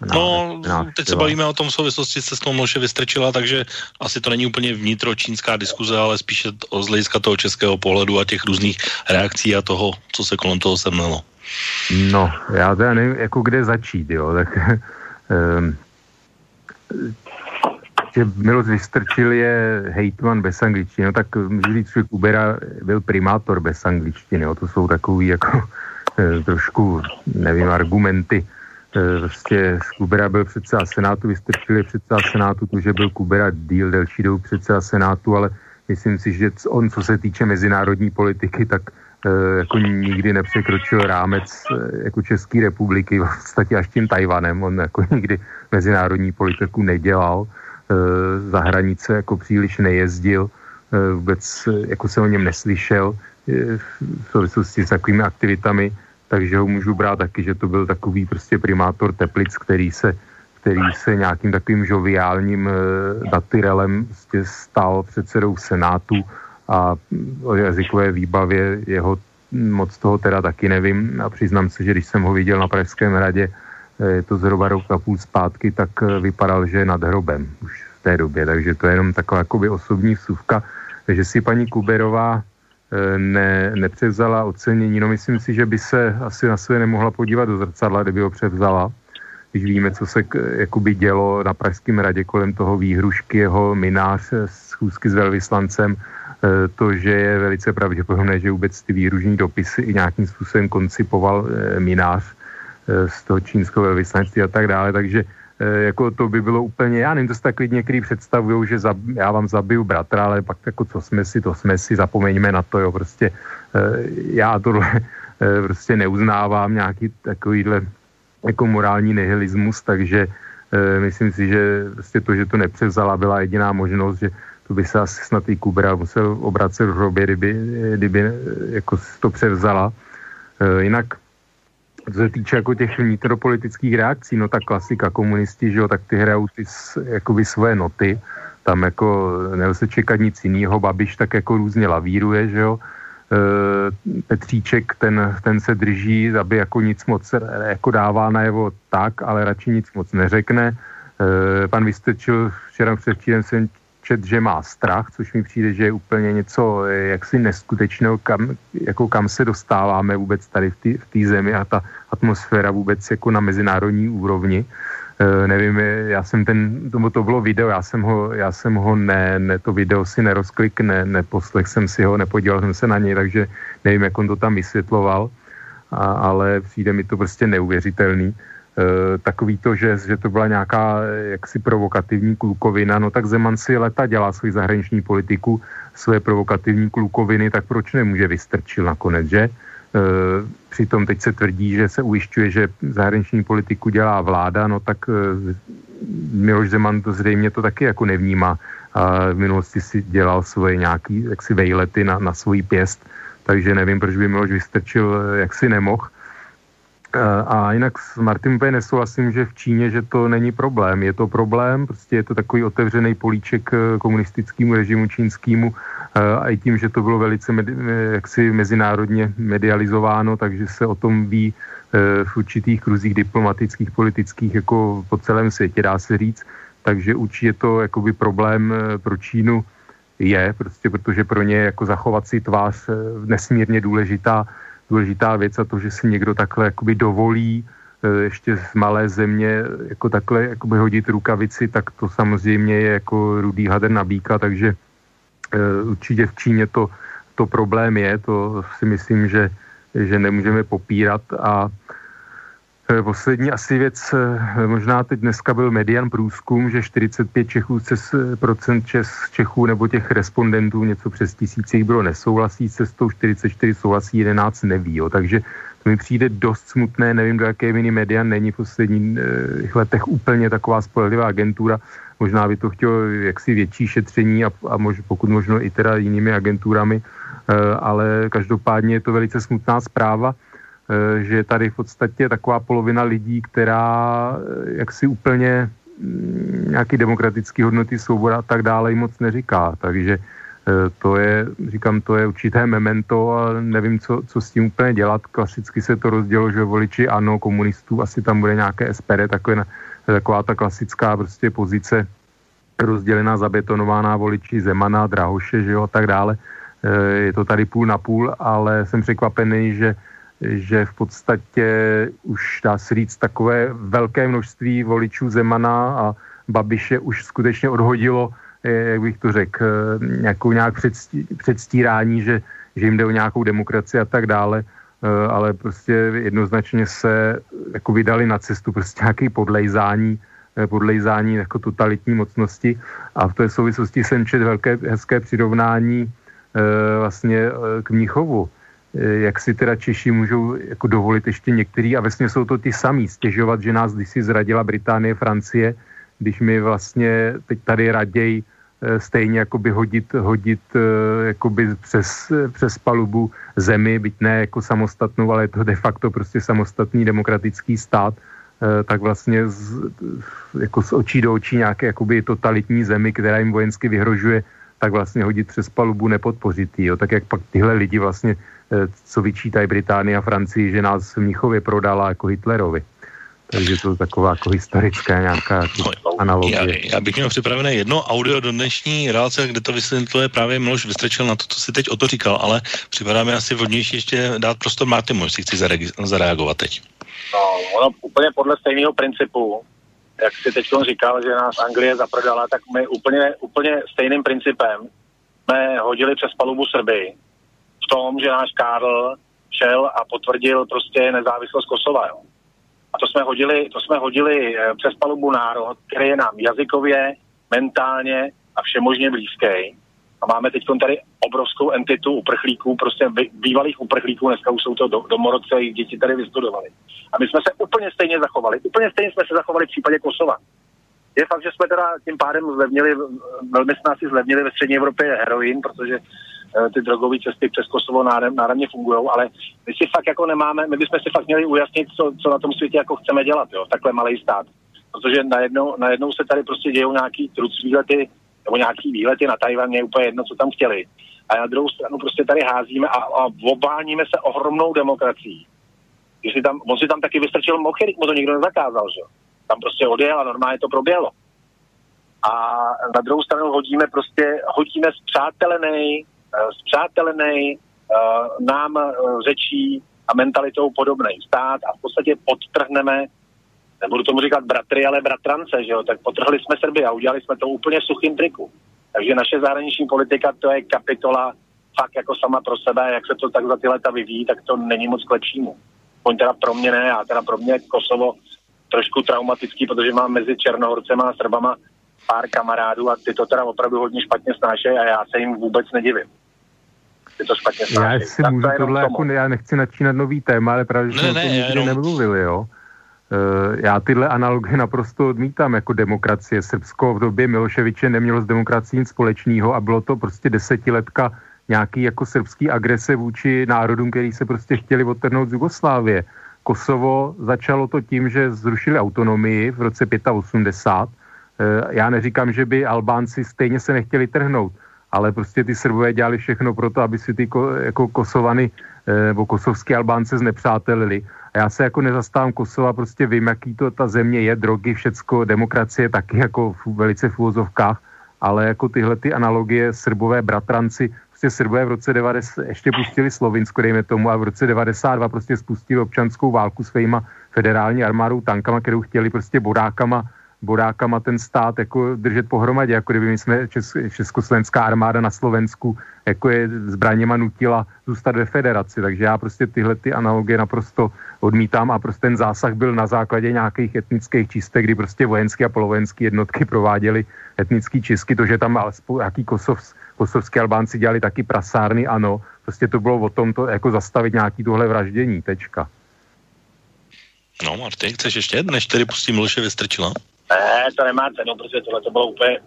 A: No, teď se bavíme o tom v souvislosti se s tou Mloše vystrčila, takže asi to není úplně vnitročínská diskuze, ale spíše z hlediska toho českého pohledu a těch různých reakcí a toho, co se kolem toho semlelo.
C: No, já teda nevím, jako kde začít, jo, tak um, <laughs> že Miloš Vystrčil je hejtman bez angličtiny, no tak můžu říct, že Kubera byl primátor bez angličtiny, jo, to jsou takový jako <laughs> e, trošku, nevím, argumenty, prostě Kubera byl předseda Senátu, Vystrčil je předseda Senátu, to, že byl Kubera díl delší dobu předseda Senátu, ale myslím si, že on, co se týče mezinárodní politiky, tak Eh, jako nikdy nepřekročil rámec eh, jako České republiky, <laughs> v podstatě až tím Tajvanem, on jako nikdy mezinárodní politiku nedělal, eh, za hranice jako příliš nejezdil, vůbec jako se o něm neslyšel v souvislosti s takovými aktivitami, takže ho můžu brát taky, že to byl takový prostě primátor Teplic, který se, který se nějakým takovým žoviálním datyrelem prostě stal předsedou Senátu, a o jazykové výbavě jeho moc toho teda taky nevím. A přiznám se, že když jsem ho viděl na Pražském hradě, eh, je to zhruba rok a půl zpátky, tak eh, vypadal, že je nad hrobem už v té době, takže to je jenom taková jakoby osobní vsuvka, že si paní Kuberová ne, nepřevzala ocenění, no myslím si, že by se asi na sebe nemohla podívat do zrcadla, kdyby ho převzala, když víme, co se jakoby dělo na Pražském radě kolem toho výhrušky, jeho minář schůzky s velvyslancem, Eh, to, že je velice pravděpodobné, že vůbec ty výružní dopisy i nějakým způsobem koncipoval eh, minář eh, z toho čínského velvyslanectví a tak dále, takže jako to by bylo úplně, já nevím, to si tak někdy představují, že zab, já vám zabiju bratra, ale pak jako co jsme si, to jsme si, zapomeňme na to, jo, prostě já tohle <laughs> prostě neuznávám nějaký takovýhle jako morální nihilismus, takže myslím si, že prostě to, že to nepřevzala, byla jediná možnost, že to by se asi snad i Kubera musel obracet v hrobě, kdyby, kdyby eh, jako to převzala. Jinak, co se týče jako těch vnitropolitických reakcí, no tak klasika komunisti, že jo, tak ty hrajou ty jakoby své noty, tam jako nelze čekat nic jiného, Babiš tak jako různě lavíruje, že jo, e, Petříček, ten, ten se drží, aby jako nic moc jako dává najevo tak, ale radši nic moc neřekne. E, pan Vystrčil včera předtím jsem čet, že má strach, což mi přijde, že je úplně něco eh, jaksi neskutečného, kam, jako kam se dostáváme vůbec tady v té zemi a ta atmosféra vůbec jako na mezinárodní úrovni. E, nevím, já jsem ten, tomu to bylo video, já jsem ho, já jsem ho ne, ne to video si nerozklik, ne, neposlech jsem si ho, nepodíval jsem se na něj, takže nevím, jak on to tam vysvětloval, a, ale přijde mi to prostě neuvěřitelný. Eh, takový to, že, že to byla nějaká eh, jaksi provokativní klukovina, no tak Zeman si leta dělá svoji zahraniční politiku, své provokativní klukoviny, tak proč nemůže vystrčil nakonec, že? E, přitom teď se tvrdí, že se ujišťuje, že zahraniční politiku dělá vláda, no tak Miloš Zeman to zřejmě to taky jako nevnímá. A v minulosti si dělal svoje nějaký jaksi vejlety na, na svůj pěst, takže nevím, proč by Miloš vystrčil, jak si nemohl. A jinak s Martinem úplně nesouhlasím, že v Číně, že to není problém. Je to problém, prostě je to takový otevřený políček eh, komunistickému režimu čínskému eh, a i tím, že to bylo velice eh, jaksi mezinárodně medializováno, takže se o tom ví v určitých kruzích diplomatických, politických, jako po celém světě, dá se říct. Takže určitě to jakoby problém pro Čínu je, prostě protože pro ně jako zachovat si tvář nesmírně důležitá důležitá věc a to, že si někdo takhle jakoby dovolí eh, ještě z malé země jako takhle jakoby hodit rukavici, tak to samozřejmě je jako rudý hader na bíka, takže eh, určitě v Číně to, to problém je, to si myslím, že, že nemůžeme popírat a poslední asi věc, eh, možná teď dneska byl median průzkum, že 45 Čechů, procent Čechů nebo těch respondentů, něco přes tisíc jich bylo nesouhlasí s cestou, 44 souhlasí, 11 neví. Jo. Takže To mi přijde dost smutné, nevím, do jaké mini media není v posledních letech úplně taková spolehlivá agentura. Možná by to chtělo jaksi větší šetření a, a mož, pokud možno i teda jinými agenturami, ale každopádně je to velice smutná zpráva že je tady v podstatě taková polovina lidí, která jaksi úplně mm, nějaký demokratický hodnoty, svoboda a tak dále moc neříká. Takže Eh, to je, říkám, to je určité memento a nevím, co, co s tím úplně dělat. Klasicky se to rozdělo, že voliči ano, komunistů, asi tam bude nějaké SPD, takové, taková ta klasická prostě pozice rozdělená, zabetonovaná voliči Zemana, Drahoše, že jo, a tak dále. Eh, je to tady půl na půl, ale jsem překvapený, že že v podstatě už dá se říct takové velké množství voličů Zemana a Babiše už skutečně odhodilo jak bych to řekl, eh, nějakou nějak předstí, předstírání, že, že jim jde o nějakou demokracii a tak dále, eh, ale prostě jednoznačně se jako vydali na cestu prostě nějaký podlejzání, eh, podlejzání jako totalitní mocnosti a v té souvislosti jsem čet velké hezké přirovnání vlastně k Mnichovu. Jak si teda Češi můžou jako dovolit ještě některý, a vlastně jsou to ty samý, stěžovat, že nás kdysi zradila Británie, Francie, když my vlastně teď tady raději eh, stejně jakoby hodit, hodit eh, jakoby přes, přes palubu zemi, byť ne jako samostatnou, ale je to de facto prostě samostatný demokratický stát, eh, tak vlastně z, jako z očí do očí nějaké jakoby totalitní zemi, která jim vojensky vyhrožuje, tak vlastně hodit přes palubu, nepodpořit jo. Tak jak pak tyhle lidi vlastně, co vyčítají Británii a Francii, že nás v Mnichově prodala jako Hitlerovi. Takže to je taková jako historická nějaká jako analogie.
A: Já, já, bych měl připravené jedno audio do dnešní relace, kde to vysvětluje právě Miloš vystrčil na to, co si teď o to říkal, ale připadá mi asi vhodnější ještě dát prostor Martimu, jestli chci zareagovat teď.
B: No, ono úplně podle stejného principu, jak si teď říkal, že nás Anglie zaprodala, tak my úplně, úplně stejným principem jsme hodili přes palubu Srby v tom, že náš Karl šel a potvrdil prostě nezávislost Kosova. Jo. A to jsme hodili, to jsme hodili eh, přes palubu národ, který je nám jazykově, mentálně a všemožně blízký. A máme teď tady obrovskou entitu uprchlíků, prostě bývalých uprchlíků, dneska už jsou to domorodce, jejich děti tady vystudovali. A my jsme se úplně stejně zachovali. Úplně stejně jsme se zachovali v případě Kosova. Je fakt, že jsme teda tím pádem zlevnili, velmi jsme asi zlevnili ve střední Evropě heroin, protože Eh, ty drogové cesty přes Kosovo náramně fungují, ale my si fakt jako nemáme, my bychom si fakt měli ujasnit, co, co na tom světě jako chceme dělat, jo, takhle malý stát. Protože najednou, najednou se tady prostě dějou nějaký truc výlety, nebo nějaký výlety na Tajvan, je úplně jedno, co tam chtěli. A na druhou stranu prostě tady házíme a, a obáníme se ohromnou demokracií. Si tam, on si tam taky vystrčil mochy, mu to nikdo nezakázal, že Tam prostě odjel a normálně to proběhlo. A na druhou stranu hodíme prostě, hodíme zpřátelený Eh, zpřátelený, eh, nám eh, řečí a mentalitou podobný stát a v podstatě podtrhneme, nebudu tomu říkat bratry, ale bratrance, že jo, tak potrhli jsme Srby a udělali jsme to úplně suchým triku. Takže naše zahraniční politika to je kapitola fakt jako sama pro sebe, jak se to tak za ty leta vyvíjí, tak to není moc k lepšímu. On teda pro mě ne, a teda pro mě Kosovo trošku traumatický, protože mám mezi Černohorcema a Srbama pár kamarádů a ty to teda opravdu hodně špatně snášejí a já se jim vůbec nedivím si to špatně
C: Já si můžu to tohle, jako, já nechci načínat nový téma, ale právě, že jsme ne, o tom nikdy jenom... nemluvili, jo. Uh, já tyhle analogie naprosto odmítám jako demokracie. Srbsko v době Miloševiče nemělo s demokracií nic společného a bylo to prostě desetiletka nějaký jako srbský agrese vůči národům, který se prostě chtěli odtrhnout z Jugoslávie. Kosovo začalo to tím, že zrušili autonomii v roce 85. Uh, já neříkám, že by Albánci stejně se nechtěli trhnout, ale prostě ty Srbové dělali všechno pro to, aby si ty ko, jako Kosovany eh, nebo kosovské Albánce znepřátelili. A já se jako nezastávám Kosova, prostě vím, jaký to ta země je, drogy, všecko, demokracie taky jako v, velice v úvozovkách, ale jako tyhle ty analogie Srbové bratranci, prostě Srbové v roce 90 ještě pustili Slovinsko, dejme tomu, a v roce 92 prostě spustili občanskou válku svýma federální armádou tankama, kterou chtěli prostě bodákama bodákama ten stát jako držet pohromadě, jako kdyby my jsme Čes, Československá armáda na Slovensku jako je zbraněma nutila zůstat ve federaci. Takže já prostě tyhle ty analogie naprosto odmítám a prostě ten zásah byl na základě nějakých etnických čistek, kdy prostě vojenské a polovojenské jednotky prováděly etnické čistky. To, že tam alespoň jaký Kosov, kosovské Albánci dělali taky prasárny, ano. Prostě to bylo o tom to jako zastavit nějaký tohle vraždění, tečka.
A: No, Marty, chceš ještě, než tedy pustím Miloše Vystrčila?
B: Ne, to nemá cenu, protože tohle to bylo úplně,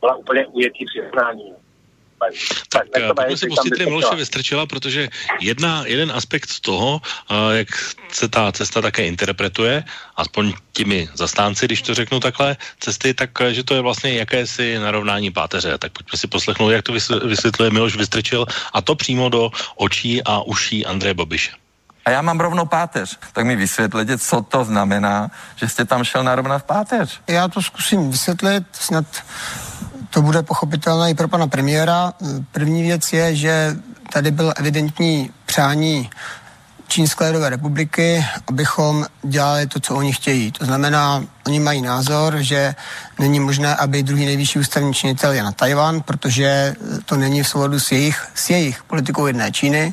B: byla úplně ujetý přiznání.
A: Tak, tak pojďme si pustit Miloše Vystrčila, protože jedna, jeden aspekt toho, jak se ta cesta také interpretuje, aspoň těmi zastánci, když to řeknu takhle, cesty, tak že to je vlastně jakési narovnání páteře. Tak pojďme si poslechnout, jak to vysvětluje Miloš Vystrčil a to přímo do očí a uší Andreje Babiše.
D: A já mám rovnou páteř. Tak mi vysvětlete, co to znamená, že jste tam šel narovnat páteř.
E: Já to zkusím vysvětlit, snad to bude pochopitelné i pro pana premiéra. První věc je, že tady byl evidentní přání Čínské lidové republiky, abychom dělali to, co oni chtějí. To znamená, oni mají názor, že není možné, aby druhý nejvyšší ústavní činitel je na Tajvan, protože to není v souladu s jejich, s jejich politikou jedné Číny.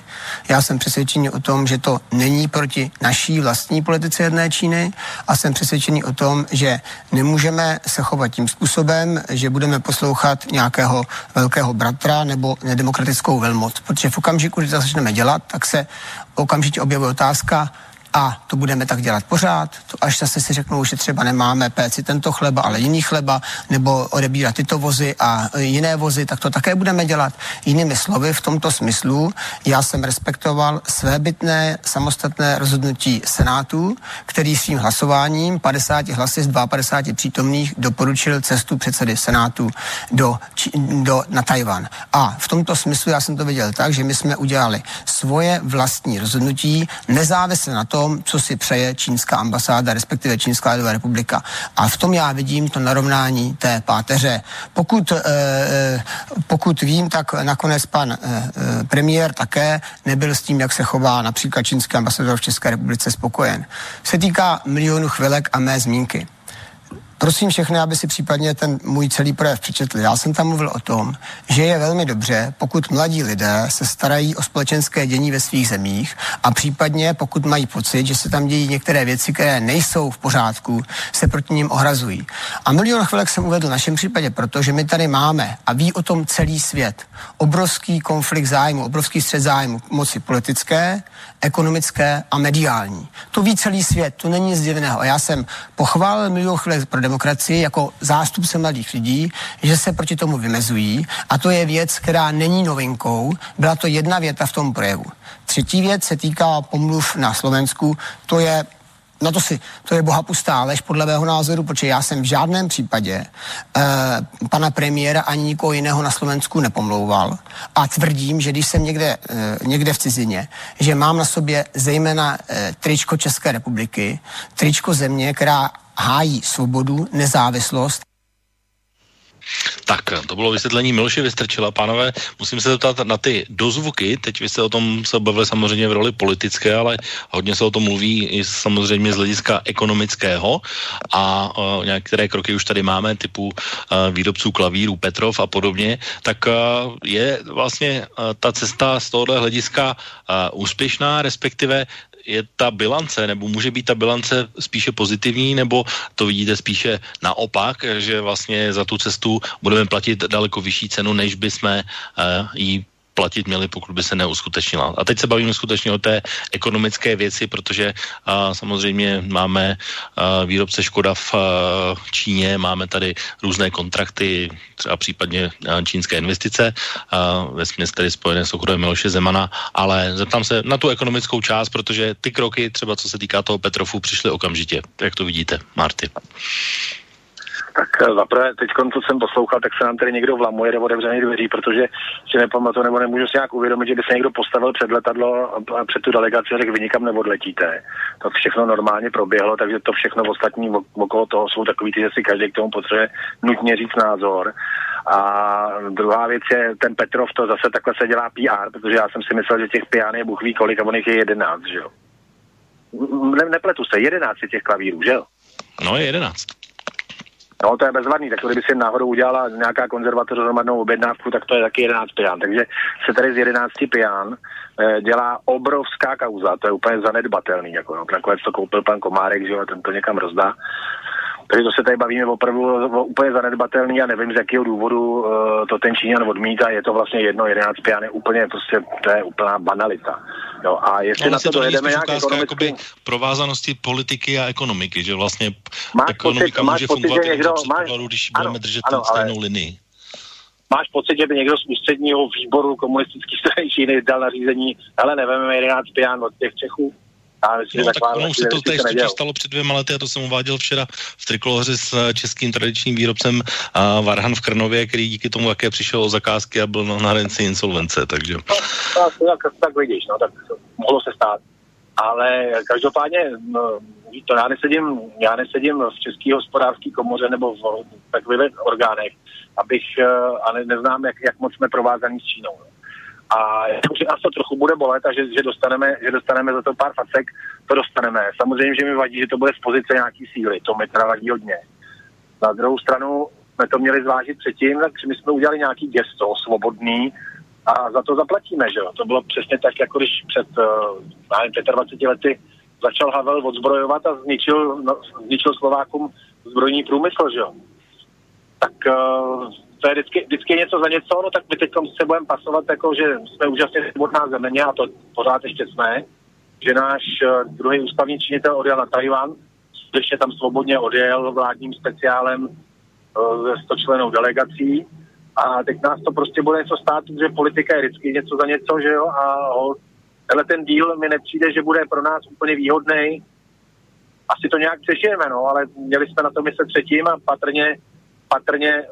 E: Já jsem přesvědčený o tom, že to není proti naší vlastní politice jedné Číny a jsem přesvědčený o tom, že nemůžeme se chovat tím způsobem, že budeme poslouchat nějakého velkého bratra nebo nedemokratickou velmoc. Protože v okamžiku, kdy to začneme dělat, tak se okamžitě objevuje otázka, a to budeme tak dělat pořád, to až zase si řeknou, že třeba nemáme péci tento chleba, ale jiný chleba, nebo odebírat tyto vozy a jiné vozy, tak to také budeme dělat. Jinými slovy, v tomto smyslu já jsem respektoval svébytné samostatné rozhodnutí Senátu, který svým hlasováním 50 hlasy z 52 přítomných doporučil cestu předsedy Senátu do, do, na Tajvan. A v tomto smyslu já jsem to viděl tak, že my jsme udělali svoje vlastní rozhodnutí, nezávisle na tom, tom, co si přeje čínská ambasáda, respektive Čínská lidová republika. A v tom já vidím to narovnání té páteře. Pokud, eh, eh pokud vím, tak nakonec pan eh, premiér také nebyl s tím, jak se chová například čínský ambasador v České republice spokojen. Se týká milionu chvilek a mé zmínky. Prosím všechny, aby si případně ten můj celý projev přečetli. Já jsem tam mluvil o tom, že je velmi dobře, pokud mladí lidé se starají o společenské dění ve svých zemích a případně pokud mají pocit, že se tam dějí některé věci, které nejsou v pořádku, se proti ním ohrazují. A milion chvilek jsem uvedl v našem případě, protože my tady máme a ví o tom celý svět obrovský konflikt zájmu, obrovský střed zájmu moci politické, ekonomické a mediální. To ví celý svět, to není nic divného. A já jsem pochválil milion chvíli pro demokracii jako zástupce mladých lidí, že se proti tomu vymezují a to je věc, která není novinkou. Byla to jedna věta v tom projevu. Třetí věc se týká pomluv na Slovensku, to je No to si, to je bohapustá lež podle mého názoru, protože já jsem v žádném případě eh, pana premiéra ani nikoho jiného na Slovensku nepomlouval. A tvrdím, že když jsem někde, eh, někde v cizině, že mám na sobě zejména eh, tričko České republiky, tričko země, která hájí svobodu, nezávislost
A: tak, to bylo vysvětlení Miloše Vystrčila. Pánové, musím se zeptat na ty dozvuky. Teď vy jste o tom se bavili samozřejmě v roli politické, ale hodně se o tom mluví i samozřejmě z hlediska ekonomického a uh, některé kroky už tady máme, typu uh, výrobců klavírů Petrov a podobně. Tak uh, je vlastně uh, ta cesta z tohohle hlediska uh, úspěšná, respektive je ta bilance, nebo může být ta bilance spíše pozitivní, nebo to vidíte spíše naopak, že vlastně za tu cestu budeme platit daleko vyšší cenu, než bychom uh, ji platit měli, pokud by se neuskutečnila. A teď se bavíme skutečně o té ekonomické věci, protože a, samozřejmě máme a, výrobce Škoda v a, Číně, máme tady různé kontrakty, třeba případně a, čínské investice, a, ve směs tedy spojené s okruhem Miloše Zemana, ale zeptám se na tu ekonomickou část, protože ty kroky, třeba co se týká toho Petrofu, přišly okamžitě. Jak to vidíte, Marty?
B: Tak eh, zaprvé, teď, co jsem poslouchal, tak se nám tady někdo vlamuje do otevřených dveří, protože si nepamatuju nebo nemůžu si nějak uvědomit, že by se někdo postavil před letadlo a před tu delegaci a řekl, vy nikam neodletíte. To všechno normálně proběhlo, takže to všechno v ostatní okolo toho jsou takový ty, že si každý k tomu potřebuje nutně říct názor. A druhá věc je, ten Petrov to zase takhle se dělá PR, protože já jsem si myslel, že těch pián je buchví kolik a on je jedenáct, že jo. Ne, nepletu se, jedenáct je těch klavírů, že jo?
A: No, je jedenáct.
B: No, to je bezvadný, tak kdyby si náhodou udělala nějaká konzervatoř hromadnou objednávku, tak to je taky 11 pijan. Takže se tady z 11 pijan eh, dělá obrovská kauza, to je úplně zanedbatelný. Jako, no. Nakonec to koupil pan Komárek, že jo, ten to někam rozdá. Takže to se tady bavíme opravdu o úplně zanedbatelný a nevím z jakého důvodu uh, to ten Číňan odmítá, je to vlastně jedno, 11 pijan je úplně, prostě, to je úplná banalita. Jo, a jestli no, na to, to dojedeme nějak ekonomicky...
A: provázanosti politiky a ekonomiky, že vlastně
B: máš ekonomika pocit, může fungovat pocit, někdo, máš,
A: když ano, budeme držet ano, stejnou ale, linii.
B: Máš pocit, že by někdo z ústředního výboru komunistických strany Číny dal nařízení, ale neveme 11 pijan od těch Čechů?
A: Já myslím, no, tak ono už se to tady stalo před dvěma lety a to jsem uváděl včera v trikoloře s eh, českým tradičním výrobcem uh, Varhan v Krnově, který díky tomu, jaké přišel o zakázky a byl na, na hranici insolvence, takže... No,
B: tak, tak, tak vidíš, no, tak mohlo se stát. Ale každopádně, no, to já nesedím, já nesedím v České hospodářské komoře nebo v takových orgánech, abych, eh, a ne, neznám, jak, jak moc jsme provázaní s Čínou. No a že nás to trochu bude bolet a že, že, dostaneme, že dostaneme za to pár facek, to dostaneme. Samozřejmě, že mi vadí, že to bude z pozice nějaký síly, to mi teda vadí hodně. Na druhou stranu jsme to měli zvážit předtím, tak my jsme udělali nějaký gesto svobodný a za to zaplatíme, že jo. To bylo přesně tak, jako když před uh, nevím, 25 lety začal Havel odzbrojovat a zničil, no, zničil Slovákům zbrojní průmysl, že jo. Tak uh, to je vždycky, vždycky něco za něco, no tak my teď se budeme pasovat, jako, že jsme úžasně svobodná země a to pořád ještě jsme, že náš uh, druhý ústavní činitel odjel na Tajvan, ještě tam svobodně odjel vládním speciálem uh, 100 členů delegací. A teď nás to prostě bude něco stát, že politika je vždycky něco za něco, že jo, a tenhle ten díl mi nepřijde, že bude pro nás úplně výhodný. Asi to nějak přežijeme, no, ale měli jsme na to myslet předtím a patrně patrně eh,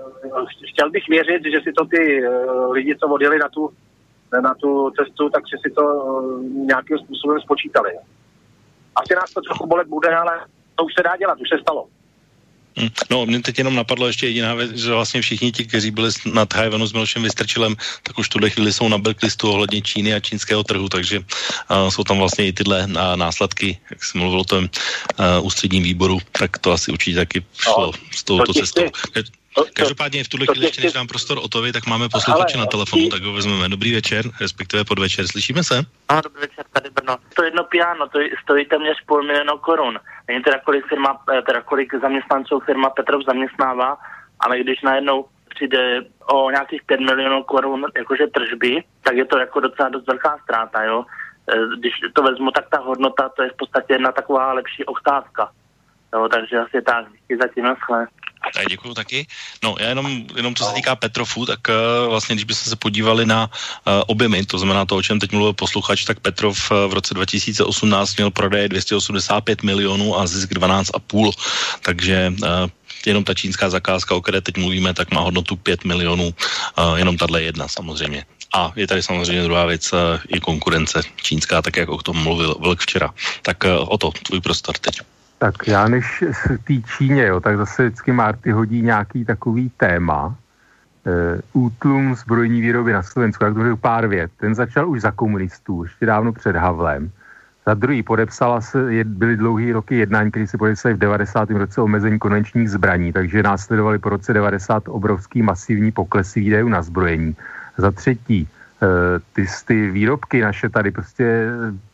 B: chtěl bych věřit, že si to ty eh, lidi, co odjeli na tu, na tu cestu, takže si to eh, nějakým způsobem spočítali. Asi nás to trochu bolet bude, ale to už se dá dělat, už se stalo.
A: Hm. No, mě teď jenom napadlo ještě jediná věc, že vlastně všichni ti, kteří byli na Tajvanu s Milošem Vystrčilem, tak už tuhle chvíli jsou na blacklistu ohledně Číny a čínského trhu, takže uh, jsou tam vlastně i tyhle uh, následky, jak jsem mluvil o tom uh, ústředním výboru, tak to asi určitě taky šlo no, s touto cestou. Každopádně v tuhle chvíli ještě než dám prostor Otovi, tak máme posluchače na telefonu, tak ho vezmeme. Dobrý večer, respektive podvečer. Slyšíme se?
F: Ano, dobrý večer, tady Brno. To jedno piano, to stojí téměř půl milionu korun. Není teda kolik, firma, eh, teda kolik zaměstnanců firma Petrov zaměstnává, ale když najednou přijde o nějakých 5 milionů korun jakože tržby, tak je to jako docela dost velká ztráta, jo. Eh, když to vezmu, tak ta hodnota, to je v podstatě jedna taková lepší oktávka. Jo, takže asi tak, díky zatím, naschle.
A: Tak děkuji taky. No, já jenom, jenom co se týká Petrofu, tak uh, vlastně, když byste se podívali na uh, objemy, to znamená to, o čem teď mluvil posluchač, tak Petrov uh, v roce 2018 měl prodej 285 milionů a zisk 12,5. Takže jenom ta čínská zakázka, o které teď mluvíme, tak má hodnotu 5 milionů, jenom tahle jedna samozřejmě. A je tady samozřejmě druhá věc, i konkurence čínská, tak jak o tom mluvil Vlk včera. Tak o to, tvůj prostor teď.
C: Tak já než v té Číně, jo, tak zase vždycky Marty hodí nějaký takový téma, e, útlum zbrojní výroby na Slovensku, jak to pár vět. Ten začal už za komunistů, ještě dávno před Havlem. Za druhý podepsala se, byly dlouhý roky jednání, které se podepsali v 90. roce omezení konvenčních zbraní, takže následovali po roce 90 obrovský masivní poklesy výdajů na zbrojení. Za třetí, ty, ty výrobky naše tady prostě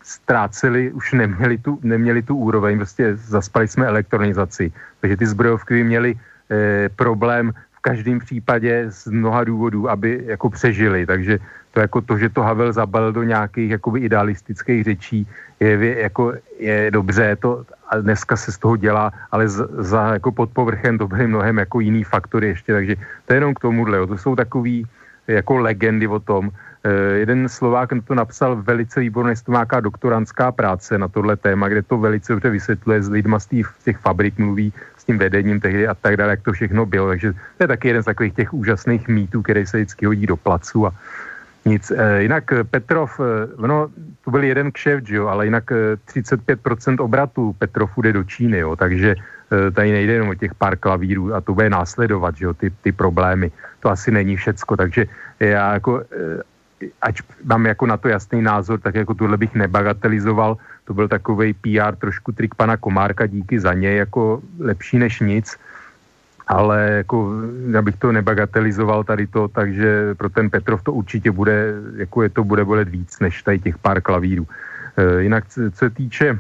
C: ztráceli, už neměli tu, neměli tu úroveň, prostě zaspali jsme elektronizaci, takže ty zbrojovky měly eh, problém v každém případě z mnoha důvodů, aby jako přežili, takže to jako to, že to Havel zabal do nějakých jakoby idealistických řečí, je, jako, je dobře, to a dneska se z toho dělá, ale z, za jako pod povrchem to byly mnohem jako jiný faktory ještě, takže to je jenom k tomuhle, jo. to jsou takový jako legendy o tom, Eh, jeden Slovák to napsal velice výborně, to nějaká doktorantská práce na tohle téma, kde to velice dobře vysvětluje s lidma z těch, těch fabrik, mluví s tím vedením tehdy a tak dále, jak to všechno bylo. Takže to je taky jeden z takových těch úžasných mýtů, který se vždycky hodí do placu a nic. E, jinak eh, Petrov, no, to byl jeden kšeft, jo, ale jinak e, 35% obratu Petrovu jde do Číny, jo, takže tady nejde jenom o těch pár klavírů a to bude následovat, že jo, ty, ty problémy. To asi není všecko, takže já jako ať mám jako na to jasný názor, tak jako tohle bych nebagatelizoval. To byl takový PR, trošku trik pana Komárka, díky za něj, jako lepší než nic. Ale jako, já bych to nebagatelizoval tady to, takže pro ten Petrov to určitě bude, jako je to bude bolet víc, než tady těch pár klavírů. E, jinak, co se týče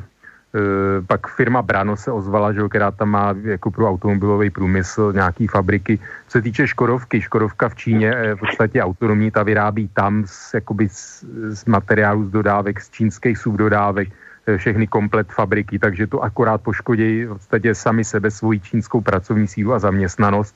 C: e, pak firma Brano se ozvala, že, která tam má jako pro automobilový průmysl nějaký fabriky. Co se týče Škodovky, Škodovka v Číně v podstatě autonomní, ta vyrábí tam z, jakoby z, z materiálu z dodávek, z čínských subdodávek, všechny komplet fabriky, takže to akorát poškodí v podstatě sami sebe, svoji čínskou pracovní sílu a zaměstnanost.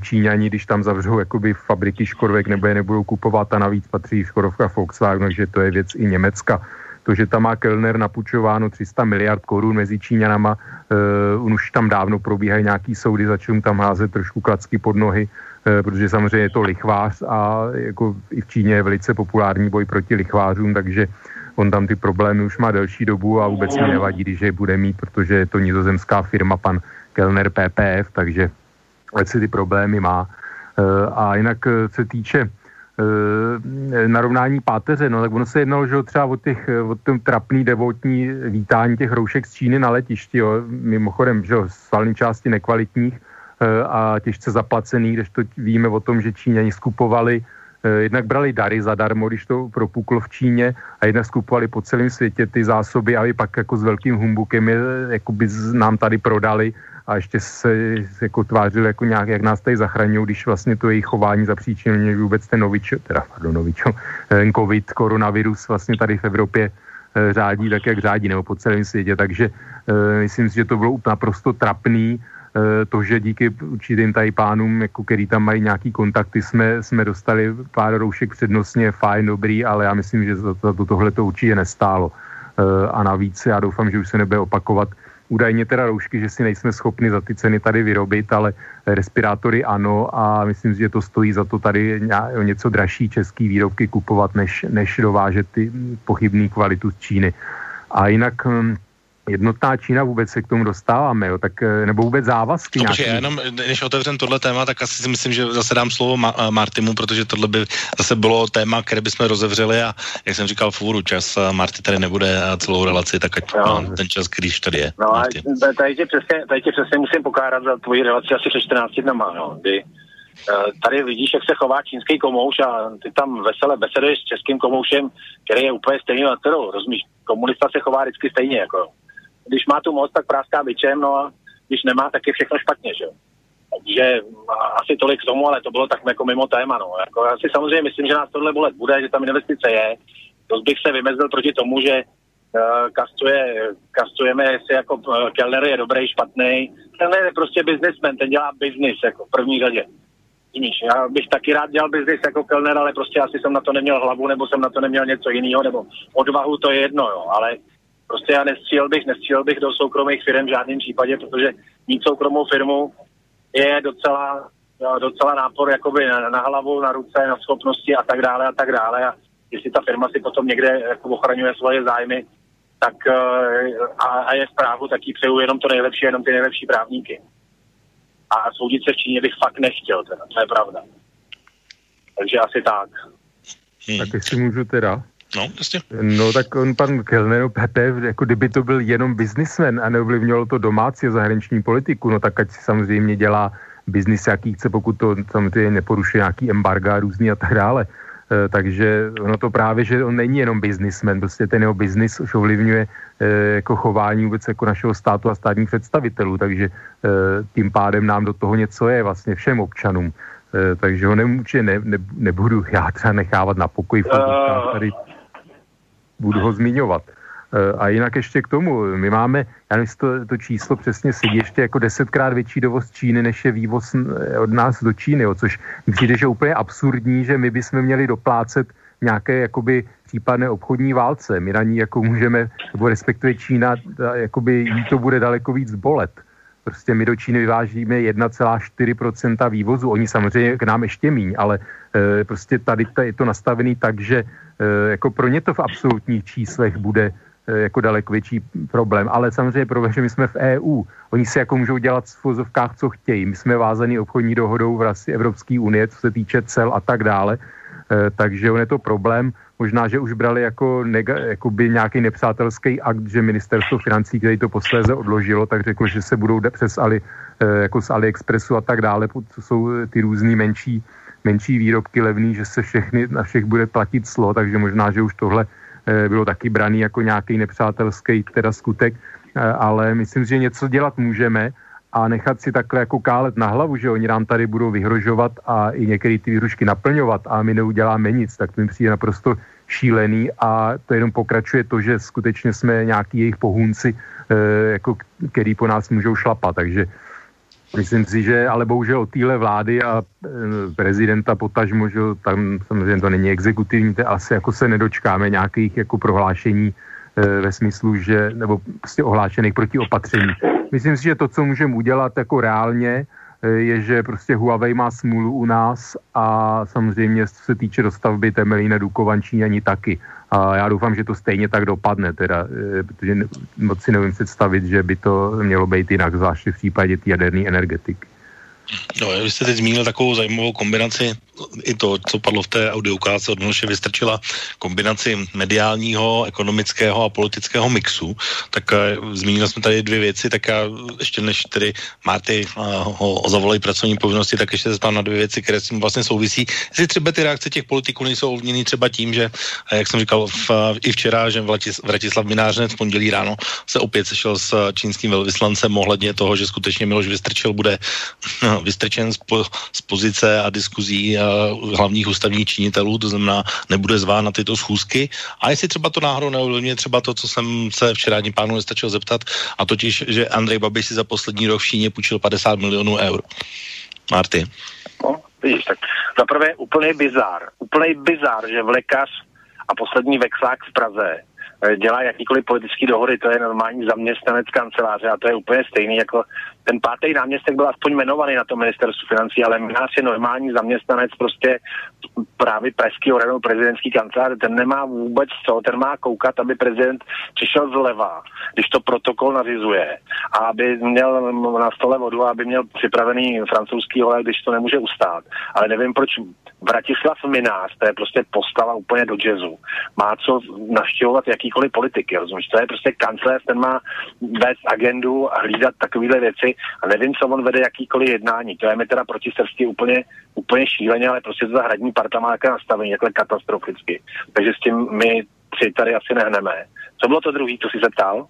C: Číňani, když tam zavřou jakoby fabriky Škodovek nebo je nebudou kupovat a navíc patří Škodovka Volkswagen, takže to je věc i Německa to, že tam má Kellner napučováno 300 miliard korun mezi Číňanama, uh, už tam dávno probíhají nějaký soudy, začnou tam házet trošku klacky pod nohy, uh, protože samozřejmě je to lichvář a jako i v Číně je velice populární boj proti lichvářům, takže on tam ty problémy už má delší dobu a vůbec mi nevadí, když je bude mít, protože je to nizozemská firma, pan Kellner PPF, takže ať si ty problémy má. Uh, a jinak se týče Eh, narovnání páteře, no tak ono se jednalo, že třeba o, těch, o tom trapný devotní vítání těch roušek z Číny na letišti, jo, mimochodem, že jo, svalný části nekvalitních eh, a těžce zaplacených, když to víme o tom, že Číňani skupovali eh, jednak brali dary zadarmo, když to propuklo v Číně a jednak skupovali po celém světě ty zásoby, aby pak jako s velkým humbukem je jakoby nám tady prodali a ještě se jako tvářil jako nějak, jak nás tady zachraňují, když vlastně to jejich chování zapříčinilo vůbec ten novič, teda pardon, novičo, <laughs> ten covid, koronavirus vlastně tady v Evropě eh, řádí tak, jak řádí, nebo po celém světě, takže uh, myslím si, že to bylo naprosto trapný, uh, to, že díky určitým tady pánům, jako který tam mají nějaký kontakty, jsme, jsme dostali pár roušek přednostně, fajn, dobrý, ale já myslím, že za to, tohle to určitě nestálo. A navíc já doufám, že už se nebude opakovat údajně teda roušky, že si nejsme schopni za ty ceny tady vyrobit, ale respirátory ano a myslím že to stojí za to tady něco dražší český výrobky kupovat, než, než dovážet ty pochybný kvalitu z Číny. A jinak hm, jednotná Čína vůbec se k tomu dostáváme, jo, tak, eh, nebo vůbec závazky.
A: No, nějaký... jenom, než otevřem tohle téma, tak asi si myslím, že zase dám slovo Ma- eh, Martimu, protože tohle by zase bylo téma, které bychom rozevřeli a jak jsem říkal v úvodu, čas eh, Marty tady nebude celou relaci, tak ať no. ten čas, když tady je.
B: No a tady tě, přesně, tady tě přesně musím pokárat za tvoji relaci asi před 14 dnama, no, kdy tady vidíš, jak se chová čínský komouš a ty tam vesele beseduješ s českým komoušem, který je úplně stejný na rozumíš? Komunista se chová vždycky stejně, jako když má tu moc, tak práská byčem, no a když nemá, tak je všechno špatně, že jo. Takže asi tolik k tomu, ale to bylo tak jako mimo téma, no. Jako já si samozřejmě myslím, že nás tohle bolet bude, že tam investice je. To bych se vymezil proti tomu, že uh, kastuje, kastujeme, jestli jako uh, Kellner je dobrý, špatný. Ten je prostě businessman, ten dělá business jako v první řadě. Víš, já bych taky rád dělal business jako Kellner, ale prostě asi jsem na to neměl hlavu, nebo jsem na to neměl něco jiného, nebo odvahu, to je jedno, jo. Ale Prostě já nestřílel bych, nestřílel bych do soukromých firm v žádném případě, protože mít soukromou firmu je docela, docela nápor jakoby na, na hlavu, na ruce, na schopnosti a tak dále a tak dále. A jestli ta firma si potom někde jako ochraňuje svoje zájmy, tak eh, a, a je v právu, tak jí přeju jenom to nejlepší, jenom ty nejlepší právníky. A soudit se v Číně bych fakt nechtěl, teda, to je pravda. Takže asi tak.
C: Hmm. Tak jestli můžu teda.
A: No, jasně.
C: No tak on, pan Kellner, Pepe, jako kdyby to byl jenom biznismen a neovlivňovalo to domácí a zahraniční politiku, no tak ať si samozřejmě dělá biznis, jaký chce, pokud to samozřejmě neporušuje nějaký embarga různý a tak dále. E, takže ono to právě, že on není jenom biznismen, prostě ten jeho biznis už ovlivňuje e, jako chování vůbec jako našeho státu a státních představitelů, takže e, tím pádem nám do toho něco je vlastně všem občanům. E, takže ho nemůže, ne, ne, nebudu já třeba nechávat na pokoji, uh, tady budu ho zmiňovat. Eh, a jinak ještě k tomu, my máme, já nevím, to, to číslo přesně sedí, ještě jako desetkrát větší dovoz Číny, než je vývoz eh, od nás do Číny, jo, což mi přijde, že úplně absurdní, že my bychom měli doplácet nějaké jakoby případné obchodní válce. My na ní jako můžeme, nebo respektive Čína, jakoby jí to bude daleko víc bolet. Prostě my do Číny vyvážíme 1,4% vývozu. Oni samozřejmě k nám ještě míň, ale e, prostě tady je to nastavený tak, že e, jako pro ně to v absolutních číslech bude e, jako daleko větší problém. Ale samozřejmě pro že my jsme v EU. Oni si jako můžou dělat v vozovkách, co chtějí. My jsme vázaní obchodní dohodou v rámci Evropské unie, co se týče cel a tak dále. E, takže on je to problém. Možná, že už brali jako nega, nějaký nepřátelský akt, že ministerstvo financí, který to posléze odložilo, tak řeklo, že se budou přes Ali, eh, jako z AliExpressu a tak dále, to jsou ty různý menší, menší výrobky levný, že se všechny na všech bude platit slo, takže možná, že už tohle bylo taky braný jako nějaký nepřátelský teda skutek, ale myslím, že něco dělat můžeme a nechat si takhle jako kálet na hlavu, že oni nám tady budou vyhrožovat a i některé ty výhrušky naplňovat a my neuděláme nic, tak to mi přijde naprosto šílený a to jenom pokračuje to, že skutečně jsme nějaký jejich pohůnci, eh, jako, který po nás můžou šlapat, takže Myslím si, že ale bohužel od téhle vlády a e, prezidenta potažmo, že tam samozřejmě to není exekutivní, to asi jako se nedočkáme nějakých jako prohlášení e, ve smyslu, že, nebo prostě ohlášených proti opatření. Myslím si, že to, co můžeme udělat jako reálně, e, je, že prostě Huawei má smůlu u nás a samozřejmě se týče dostavby Temelína Dukovančí ani taky. A já doufám, že to stejně tak dopadne, teda, e, protože moc si nevím představit, že by to mělo být jinak, zvláště v případě té jaderné energetiky.
A: No, vy jste teď zmínil takovou zajímavou kombinaci i to, co padlo v té ukázce od Miloše Vystrčila, kombinaci mediálního, ekonomického a politického mixu, tak uh, zmínili jsme tady dvě věci, tak já ještě než tedy Marty uh, ho zavolají pracovní povinnosti, tak ještě se zeptám na dvě věci, které s tím vlastně souvisí. Jestli třeba ty reakce těch politiků nejsou ovlivněny třeba tím, že, uh, jak jsem říkal v, i včera, že Vratislav Minářnec v pondělí ráno se opět sešel s čínským velvyslancem ohledně toho, že skutečně Miloš Vystrčil bude <laughs> vystrčen z, po, z pozice a diskuzí uh, hlavních ústavních činitelů, to znamená, nebude zván na tyto schůzky. A jestli třeba to náhodou neovlivňuje třeba to, co jsem se včera ani pánu nestačil zeptat, a totiž, že Andrej Babiš si za poslední rok v Číně půjčil 50 milionů eur. Marty.
B: No, vidíš, tak za prvé úplný bizár. Úplný bizár, že v lékař a poslední vexlák v Praze eh, dělá jakýkoliv politický dohody, to je normální zaměstnanec kanceláře a to je úplně stejný jako ten pátý náměstek byl aspoň jmenovaný na to ministerstvu financí, ale náš je normální zaměstnanec prostě právě pražského radu prezidentský kanceláře, ten nemá vůbec co, ten má koukat, aby prezident přišel zleva, když to protokol nařizuje a aby měl na stole vodu a aby měl připravený francouzský olej, když to nemůže ustát. Ale nevím, proč Bratislav Minář, to je prostě postava úplně do jazzu, má co naštěvovat jakýkoliv politiky, rozumíš? To je prostě kancléř, ten má vést agendu a hlídat takovéhle věci a nevím, co on vede jakýkoliv jednání. To je mi teda proti srsti úplně, úplně šíleně, ale prostě ta hradní parta má jaké nastavení, takhle katastroficky. Takže s tím my tři tady asi nehneme. Co bylo to druhý, co jsi se ptal?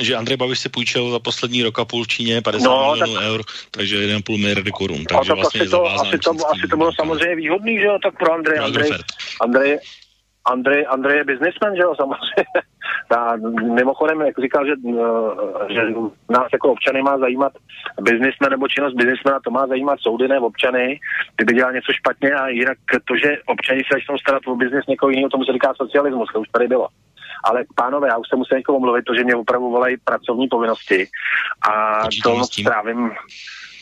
A: Že Andrej Babiš si půjčil za poslední rok a půl v Číně 50 no, milionů tak, eur, takže 1,5 miliardy korun. Takže
B: vlastně asi, to, asi, to, asi to bylo samozřejmě výhodný, že jo, tak pro Andrej. Andrej, Andrej, Andrej, Andrej je biznismen, že jo, <laughs> samozřejmě. A mimochodem, jak říkal, že, eh, že nás jako občany má zajímat biznismen nebo činnost biznismena, to má zajímat soudy, ne občany, kdyby dělal něco špatně a jinak to, že občani se začnou starat o biznis někoho jiného, tomu se říká socialismus, to už tady bylo. Ale pánové, já už se musím někomu mluvit, to, že mě opravdu volají pracovní povinnosti a to strávím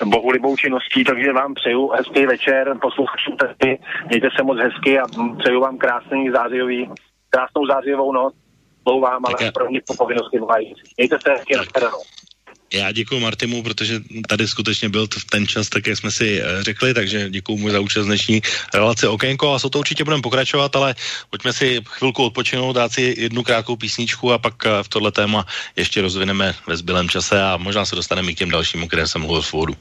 B: bohulibou činností, takže vám přeju hezký večer, posluchačům testy, mějte se moc hezky a přeju vám krásný zářijový, krásnou zářijovou noc, vám, ale první povinnosti volají. Mějte se hezky na
A: já děkuji Martimu, protože tady skutečně byl ten čas, tak jak jsme si eh, řekli, takže děkuji mu za účast dnešní relace Okénko a s to určitě budeme pokračovat, ale pojďme si chvilku odpočinout, dát si jednu krátkou písničku a pak eh, v tohle téma ještě rozvineme ve zbylém čase a možná se dostaneme i k těm dalším, které jsem mluvil v.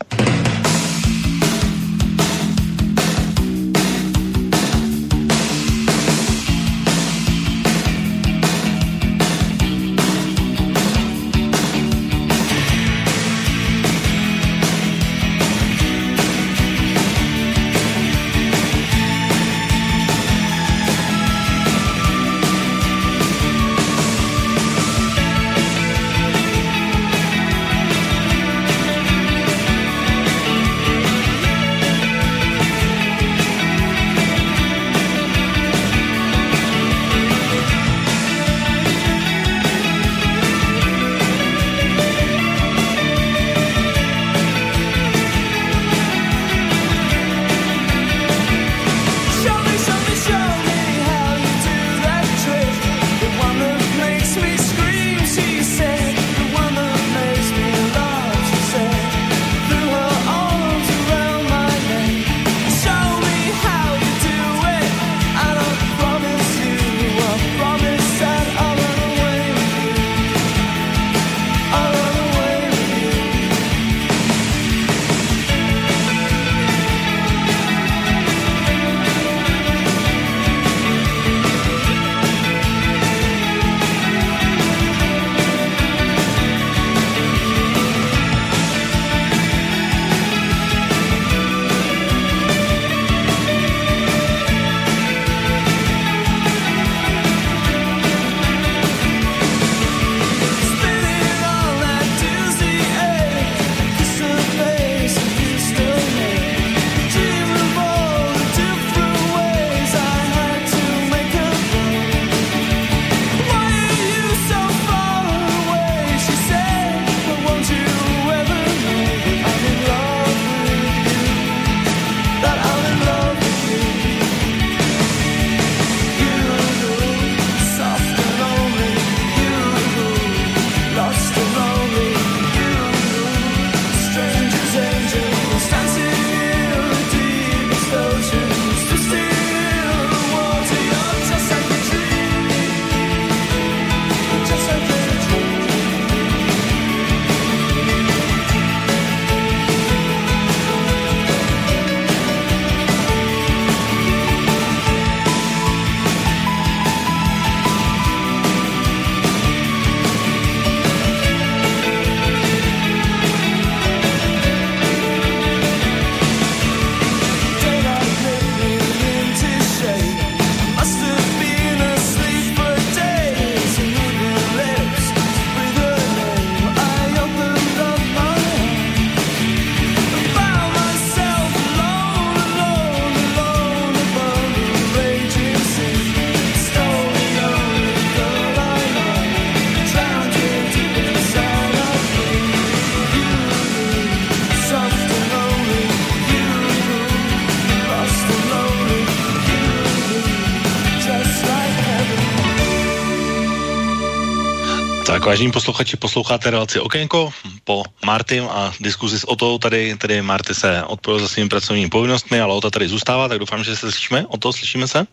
A: vážení posluchači, posloucháte relaci Okénko po Martym a diskuzi s Otou. Tady, tady Marty se odpojil za svými pracovními povinnostmi, ale Ota tady zůstává, tak doufám, že se slyšíme. Oto, slyšíme se?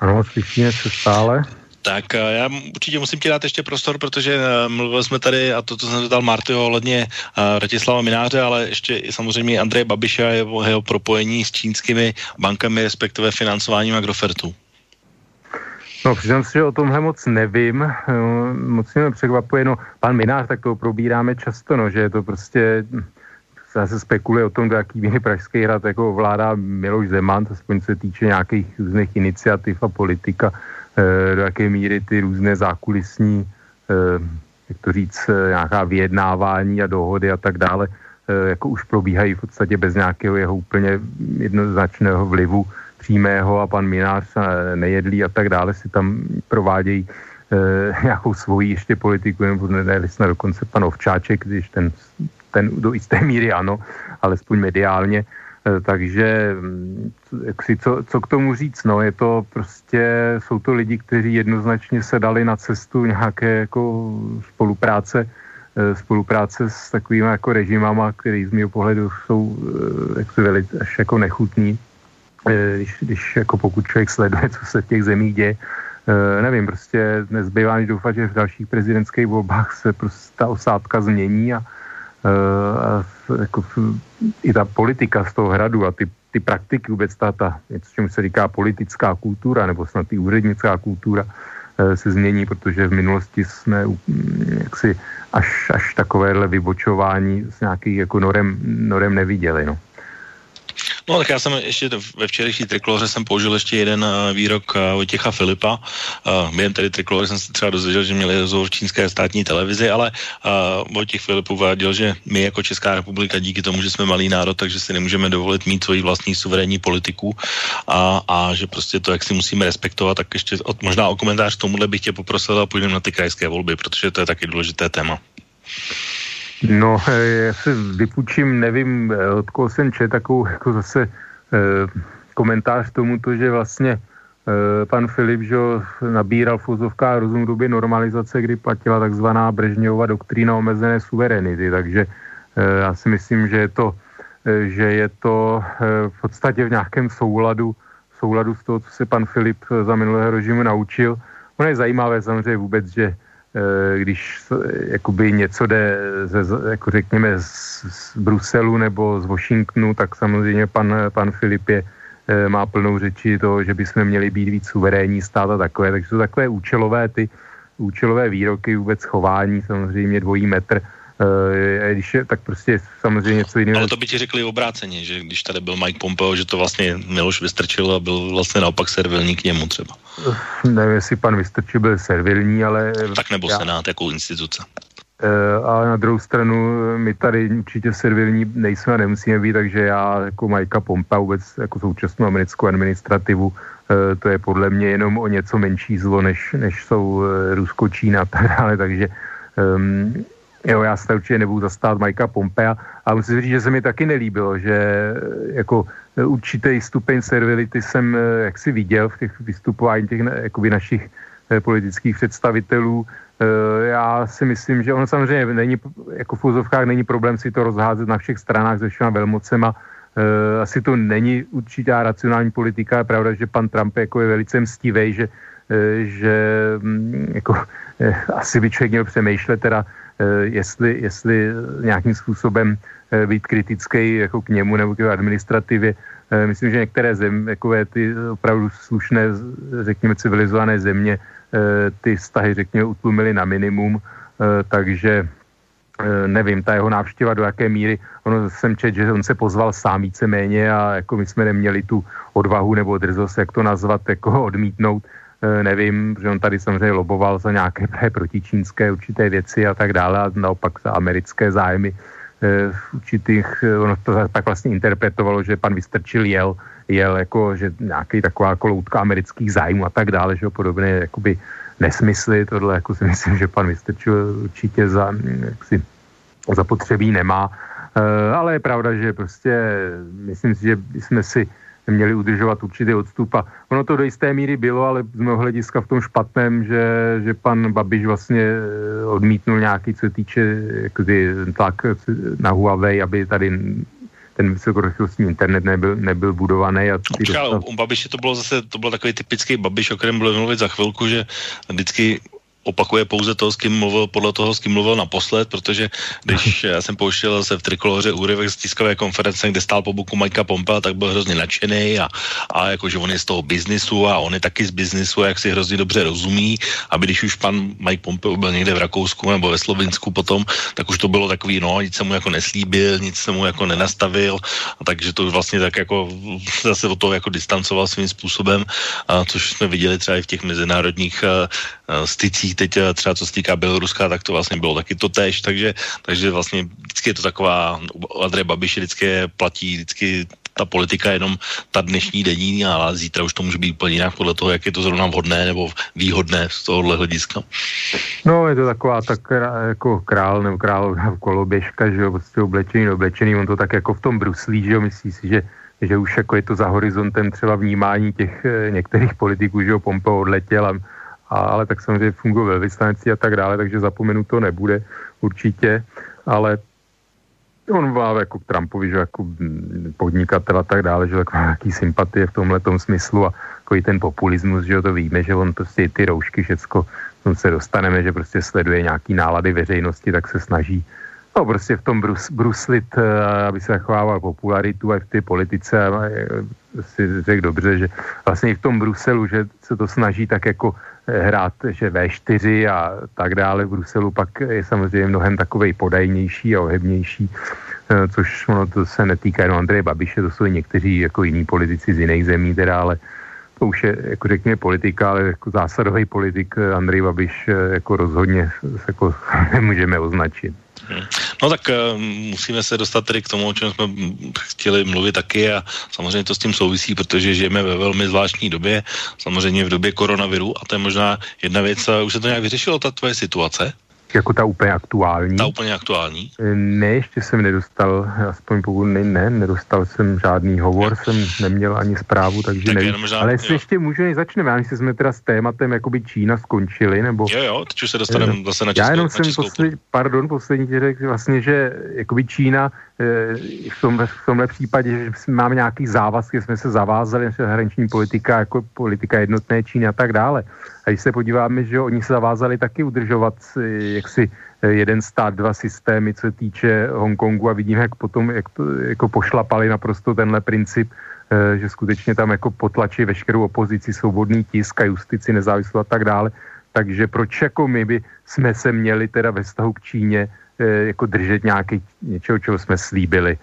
C: Ano, slyšíme se stále.
A: Tak eh, já určitě musím ti dát ještě prostor, protože eh, mluvili jsme tady, a to, co jsem dal Martyho ohledně uh, Ratislava Mináře, ale ještě i samozřejmě Andreje Babiša a jeho, jeho propojení s čínskými bankami, respektive financováním Agrofertu.
C: No, přiznám si, že o tomhle moc nevím, moc mě překvapuje, no, pan Minář, tak to probíráme často, no, že je to prostě, se spekuluje o tom, do jaký míry Pražský hrad jako ovládá Miloš Zeman, aspoň se týče nějakých různých iniciativ a politika, do jaké míry ty různé zákulisní, jak to říct, nějaká vyjednávání a dohody a tak dále, jako už probíhají v podstatě bez nějakého jeho úplně jednoznačného vlivu přímého a pan Minář nejedlí a tak dále si tam provádějí e, nějakou svoji ještě politiku, nebo ne, snad dokonce pan Ovčáček, když ten, ten do jisté míry ano, alespoň mediálně. E, takže mm, co, co k tomu říct, no je to prostě, jsou to lidi, kteří jednoznačně se dali na cestu nějaké jako spolupráce spolupráce s takovými jako režimama, který z mého pohledu jsou jaksi velice až jako nechutní Eh, když, když jako pokud člověk sleduje, co se v těch zemích děje, e, nevím, prostě nezbývá než doufat, že v dalších prezidentských volbách se prostě ta osádka změní a, e, a jako, i ta politika z toho hradu a ty, ty praktiky vůbec ta, ta něco, čemu se říká politická kultura nebo snad i úřednická kultura se změní, protože v minulosti jsme mm, jaksi až, až takovéhle vybočování z nějakých jako norem, norem neviděli. No.
A: No tak já jsem ještě ve včerejší trikloře jsem použil ještě jeden uh, výrok uh, Vojtěcha Filipa. Během tedy trikloře jsem se třeba dozvěděl, že měli rozhovor v čínské státní televizi, ale Vojtěch Filip uváděl, že my jako Česká republika díky tomu, že jsme malý národ, takže si nemůžeme dovolit mít svoji vlastní suverénní politiku a, a že prostě to, jak si musíme respektovat, tak ještě od, možná o komentář k tomuhle bych tě poprosil a půjdeme na ty krajské volby, protože to je taky důležité téma.
C: No, já si vypůjčím, nevím, eh, od koho jsem čet, takovou <laughs> jako zase eh, komentář tomuto, že vlastně eh, pan Filip, že nabíral úzovkách rozum době normalizace, kdy platila takzvaná Brežněvova doktrína omezené suverenity, takže eh, já si myslím, že je to, eh, že je to eh, v podstatě v nějakém souladu, souladu s toho, co se pan Filip za minulého režimu naučil. Ono je zajímavé samozřejmě vůbec, že Eh, když jakoby něco jde, ze, jako řekněme, z, z Bruselu nebo z Washingtonu, tak samozřejmě pan, pan Filip je, eh, má plnou řeči toho, že bychom měli být víc suverénní stát a takové. Takže jsou takové účelové ty účelové výroky, vůbec chování, samozřejmě dvojí metr, když je, tak prostě samozřejmě něco jiného.
A: Ale to by ti řekli obráceně, že když tady byl Mike Pompeo, že to vlastně Miloš vystrčil a byl vlastně naopak servilní k němu třeba.
C: Nevím, jestli pan Vystrčil byl servilní, ale...
A: Tak nebo já... Senát jako instituce.
C: Uh, a na druhou stranu my tady určitě servilní nejsme a nemusíme být, takže já jako Majka Pompa vůbec jako současnou americkou administrativu, to je podle mě jenom o něco menší zlo, než, než jsou Rusko, Čína a tak dále, takže um, Jo, já se určitě nebudu zastát Majka Pompea, a musím říct, že se mi taky nelíbilo, že jako určitý stupeň servility jsem eh, jaksi viděl v těch vystupování těch jakoby našich eh, politických představitelů. Eh, já si myslím, že ono samozřejmě není, jako v úzovkách není problém si to rozházet na všech stranách se všema velmocema. Asi to není určitá racionální politika. Je pravda, že pan Trump jako je velice mstivý, že, že mm, jako, asi by člověk měl přemýšlet teda, jestli, jestli nějakým způsobem eh, být kritický jako k němu nebo k jeho administrativě. Eh, myslím, že některé země, takové ty opravdu slušné, řekněme civilizované země, ty vztahy, řekněme, utlumily na minimum, takže nevím, ta jeho návštěva do jaké míry, ono jsem čet, že on se pozval sám víceméně a jako my jsme neměli tu odvahu nebo drzost, jak to nazvat, jako odmítnout, Eh, nevím, že on tady samozřejmě loboval za nějaké <laughs> protičínské určité věci a tak dále a naopak za americké zájmy eh, v určitých, eh, ono to tak vlastně interpretovalo, že pan Vystrčil jel, jel jako, že nějaký taková jako loutka amerických zájmů a tak dále, že podobné jakoby nesmysly, tohle jako si <laughs> myslím, že pan Vystrčil určitě za, jaksi, potřebí nemá, ale je pravda, že prostě myslím si, že jsme si měli udržovat určitý odstup a ono to do jisté míry bylo, ale z mého hlediska v tom špatném, že, že pan Babiš vlastně eh, odmítnul nějaký, co se týče jakoby, tlak na Huawei, aby tady ten vysokorychlostní internet nebyl, nebyl budovaný. A
A: ty Počkej, dostal... u Babiše to bylo zase, to byl takový typický Babiš, o kterém bylo mluvit za chvilku, že vždycky opakuje pouze to, s kým mluvil, podle toho, s kým mluvil naposled, protože když <laughs> já jsem pouštěl se v trikoloře úryvek z tiskové konference, kde stál po boku Majka Pompea, tak byl hrozně nadšený a, a jakože on je z toho biznisu a on je taky z biznisu, jak si hrozně dobře rozumí, aby když už pan Mike Pompeo byl někde v Rakousku nebo ve Slovinsku potom, tak už to bylo takový, no, nic se mu jako neslíbil, nic se mu jako nenastavil, a takže to vlastně tak jako <laughs> zase o toho jako distancoval svým způsobem, a což jsme viděli třeba i v těch mezinárodních a, a stycích teď eh, třeba co se týká Běloruska, tak to vlastně bylo taky to tež, takže, takže vlastně vždycky je to taková, Andrej Babiš vždycky platí vždycky ta politika jenom ta dnešní denní, a zítra už to může být úplně jinak podle toho, jak je to zrovna vhodné nebo výhodné z tohohle hlediska.
C: No, je to taková tak jako král nebo královna koloběžka, že jo, prostě oblečený, oblečený, on to tak jako v tom bruslí, že jo, myslí si, že že už jako je to za horizontem třeba vnímání těch eh, některých politiků, že jo, Pompeo odletěl a a, ale tak samozřejmě funguje ve vyslanci a tak dále, takže zapomenu to nebude určitě, ale on má jako k Trumpovi, že jako podnikatel a tak dále, že taková nějaký sympatie v tomhle smyslu a takový ten populismus, že to víme, že on prostě ty roušky, všecko, on se dostaneme, že prostě sleduje nějaký nálady veřejnosti, tak se snaží no prostě v tom brus, bruslit, eh, aby se zachovával popularitu a v té politice eh, si řekl dobře, že vlastně i v tom Bruselu, že se to snaží tak jako hrát, že V4 a tak dále v Bruselu pak je samozřejmě mnohem takovej podajnější a ohebnější, eh, což ono to se netýká jenom Andreje Babiše, to jsou i někteří jako jiní politici z jiných zemí teda, ale to už je, jako řekněme, politika, ale jako zásadový politik Andrej Babiš eh, jako rozhodně jako <laughs> nemůžeme označit.
A: Hmm. No tak uh, musíme se dostat tedy k tomu, o čem jsme chtěli mluvit taky a samozřejmě to s tím souvisí, protože žijeme ve velmi zvláštní době, samozřejmě v době koronaviru a to je možná jedna věc, už se to nějak vyřešilo, ta tvoje situace?
C: Jako ta úplně aktuální.
A: Ta úplně aktuální?
C: Eh, ne, ještě jsem nedostal, aspoň pokud ne, ne nedostal jsem žádný hovor, jsem neměl ani zprávu, takže tak nevím. Možná, Ale jestli jo. ještě můžu, než začneme, já jestli jsme teda s tématem jakoby Čína skončili, nebo...
A: Jo, jo, teď už se dostaneme eh, zase na českou,
C: Já jenom jsem posled, pardon, poslední řekl vlastně, že jakoby Čína eh, v, tomhle, v tomhle případě, že máme nějaký závazky, jsme se zavázali, naše zahraniční politika, jako politika jednotné Číny a tak dále. A když se podíváme, že oni se zavázali taky udržovat jaksi eh, jeden stát, dva systémy, co se týče Hongkongu a vidíme, jak potom jak to, jako pošlapali naprosto tenhle princip, eh, že skutečně tam jako potlačí veškerou opozici, svobodný tisk a justici, nezávislou a tak dále. Takže proč jako my by jsme se měli teda ve vztahu k Číně eh, jako držet nějaký něčeho, čeho jsme slíbili.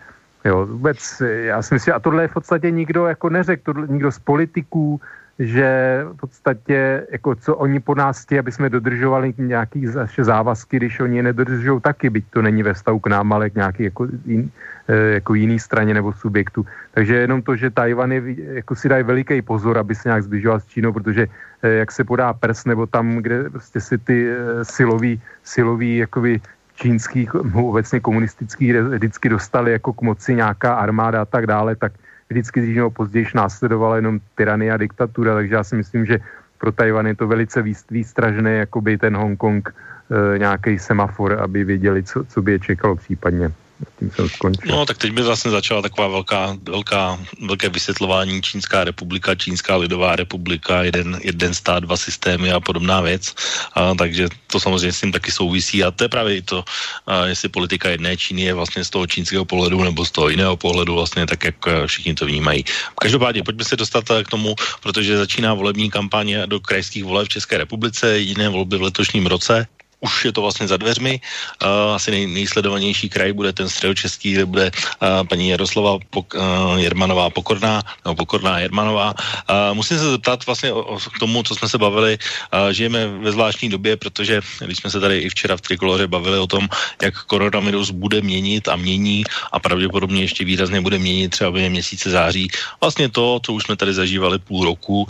C: Jo, vůbec, já si myslím, a tohle v podstatě nikdo jako neřekl, nikdo z politiků, že v podstatě, jako co oni po nás chtějí, aby jsme dodržovali nějaký naše závazky, když oni je nedodržují taky, byť to není ve stavu k nám, ale k nějaký jako, jin, eh, jako jiný straně nebo subjektu. Takže jenom to, že Tajvan je, jako si dají veliký pozor, aby se nějak zbližoval s Čínou, protože eh, jak se podá prs nebo tam, kde prostě si ty eh, silový, silový jakoby čínských, obecně komunistických vždycky dostali jako k moci nějaká armáda a tak dále, tak vždycky dřív nebo později následovala jenom tyranie a diktatura, takže já si myslím, že pro Tajvan je to velice výstražné, jako by ten Hongkong e, nějaký semafor, aby věděli, co, co by je čekalo případně tím jsem skončil.
A: No, tak teď by vlastně začala taková velká, velká, velké vysvětlování Čínská republika, Čínská lidová republika, jeden, jeden stát, dva systémy a podobná věc. A, takže to samozřejmě s tím taky souvisí a to je právě i to, a, jestli politika jedné Číny je vlastně z toho čínského pohledu nebo z toho jiného pohledu vlastně tak, jak všichni to vnímají. Každopádně pojďme se dostat k tomu, protože začíná volební kampaně do krajských voleb v České republice, jiné volby v letošním roce už je to vlastně za dveřmi. Uh, asi nej, nejsledovanější kraj bude ten středočeský, kde bude uh, paní Jaroslava Pok, uh, Jermanová Pokorná, nebo Pokorná Jermanová. Uh, musím se zeptat vlastně o, o, k tomu, co jsme se bavili. Uh, žijeme ve zvláštní době, protože když jsme se tady i včera v Trikoloře bavili o tom, jak koronavirus bude měnit a mění a pravděpodobně ještě výrazně bude měnit třeba během měsíce září. Vlastně to, co už jsme tady zažívali půl roku, uh,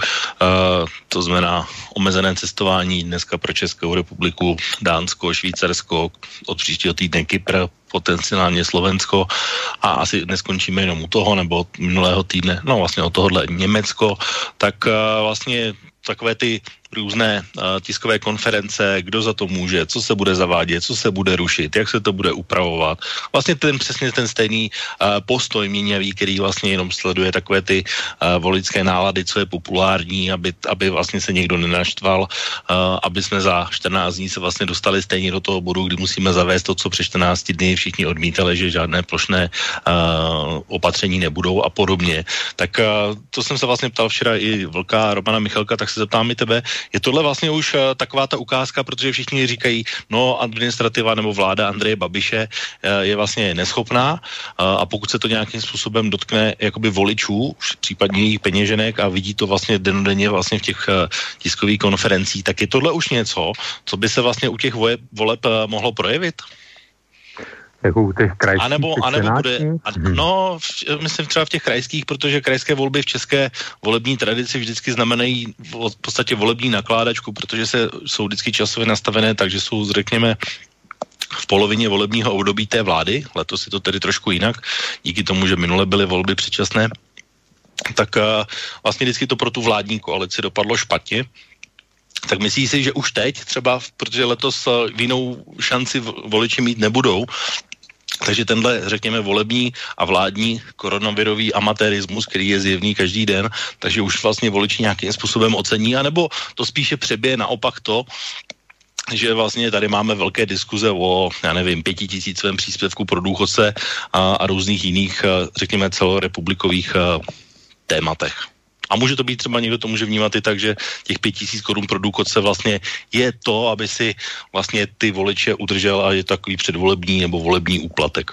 A: to znamená omezené cestování dneska pro Českou republiku Dánsko, Švýcarsko, od příštího týdne Kypr, potenciálně Slovensko. A asi neskončíme jenom u toho, nebo od minulého týdne, no vlastně od tohohle Německo, tak uh, vlastně takové ty různé uh, tiskové konference, kdo za to může, co se bude zavádět, co se bude rušit, jak se to bude upravovat. Vlastně ten přesně ten stejný uh, postoj míněvý, který vlastně jenom sleduje takové ty uh, voličské nálady, co je populární, aby, aby vlastně se někdo nenaštval, aby jsme za 14 dní se vlastně dostali stejně do toho bodu, kdy musíme zavést to, co před 14 dny všichni odmítali, že žádné plošné opatření nebudou a podobně. Tak to jsem se vlastně ptal včera i Vlka Romana Michalka, tak se zeptám i tebe, je tohle vlastně už uh, taková ta ukázka, protože všichni říkají, no administrativa nebo vláda Andreje Babiše uh, je vlastně neschopná uh, a pokud se to nějakým způsobem dotkne jakoby voličů, případně jejich peněženek a vidí to vlastně denodenně vlastně v těch tiskových konferencích, tak je tohle už něco, co by se vlastně u těch voleb, mohlo projevit?
C: Jako u těch krajských,
A: a nebo, a nebo bude, a, no, v, myslím třeba v těch krajských, protože krajské volby v české volební tradici vždycky znamenají v, v podstatě volební nakládačku, protože se, jsou vždycky časově nastavené, takže jsou, řekněme, v polovině volebního období té vlády, letos je to tedy trošku jinak, díky tomu, že minule byly volby předčasné, tak uh, vlastně vždycky to pro tu vládní koalici dopadlo špatně, tak myslí si, že už teď třeba, protože letos uh, jinou šanci voliči mít nebudou, takže tenhle, řekněme, volební a vládní koronavirový amatérismus, který je zjevný každý den, takže už vlastně voliči nějakým způsobem ocení, anebo to spíše přebije naopak to, že vlastně tady máme velké diskuze o, já nevím, pětitisícovém příspěvku pro důchodce a, a různých jiných, eh, řekněme, celorepublikových eh, tématech. A může to být třeba někdo to může vnímat i tak, že těch pět tisíc korun pro důchodce vlastně je to, aby si vlastně ty voliče udržel a je takový předvolební nebo volební úplatek.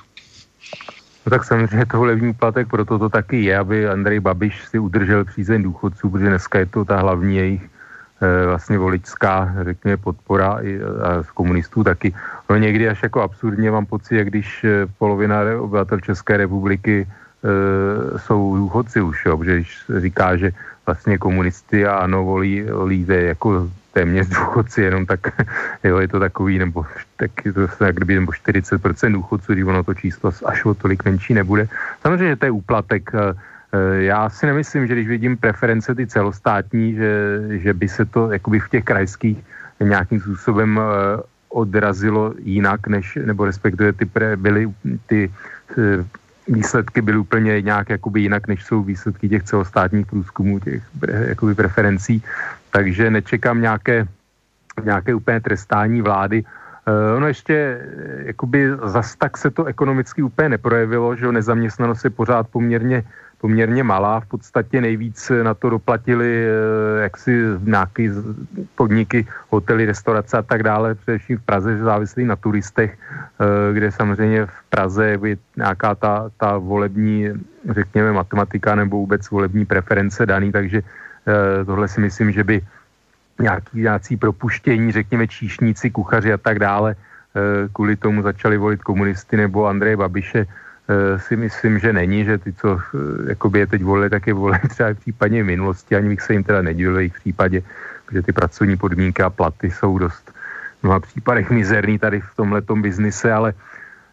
C: No tak samozřejmě to volební úplatek, proto to taky je, aby Andrej Babiš si udržel přízeň důchodců, protože dneska je to ta hlavní jejich eh, vlastně voličská, řekněme, podpora i, a z komunistů taky. No někdy až jako absurdně mám pocit, jak když eh, polovina obyvatel České republiky jsou důchodci už, jo, protože když říká, že vlastně komunisty a ano volí, volí jako téměř důchodci jenom, tak <laughs> jo, je to takový, nebo tak je to tak kdyby nebo 40% důchodců, když ono to číslo až o tolik menší nebude. Samozřejmě, že to je úplatek. eh, eh, Já si nemyslím, že když vidím preference ty celostátní, že, že by se to jakoby v těch krajských nějakým způsobem odrazilo jinak, než, nebo respektive ty pre, byly ty eh, výsledky byly úplně nějak jakoby jinak, než jsou výsledky těch celostátních průzkumů, těch jakoby preferencí. Takže nečekám nějaké, nějaké úplně trestání vlády. Eh, Ono ještě, eh, jakoby zas tak se to ekonomicky úplně neprojevilo, že nezaměstnanost je pořád poměrně, poměrně malá. V podstatě nejvíc na to doplatili eh, jaksi nějaký z- podniky, hotely, restaurace a tak dále, především v Praze, že závislí na turistech, eh, kde samozřejmě v Praze je nějaká ta, ta volební, řekněme, matematika nebo vůbec volební preference daný, takže eh, tohle si myslím, že by nějaký, nějaký propuštění, řekněme číšníci, kuchaři a tak dále, kvůli tomu začali volit komunisty nebo Andreje Babiše, si myslím, že není, že ty, co eh, jakoby je teď volili, tak je volili <laughs> třeba v minulosti, ani bych se jim teda nedivil v jejich případě, protože ty pracovní podmínky a platy jsou dost v mnoha případech mizerný tady v tomhletom biznise, ale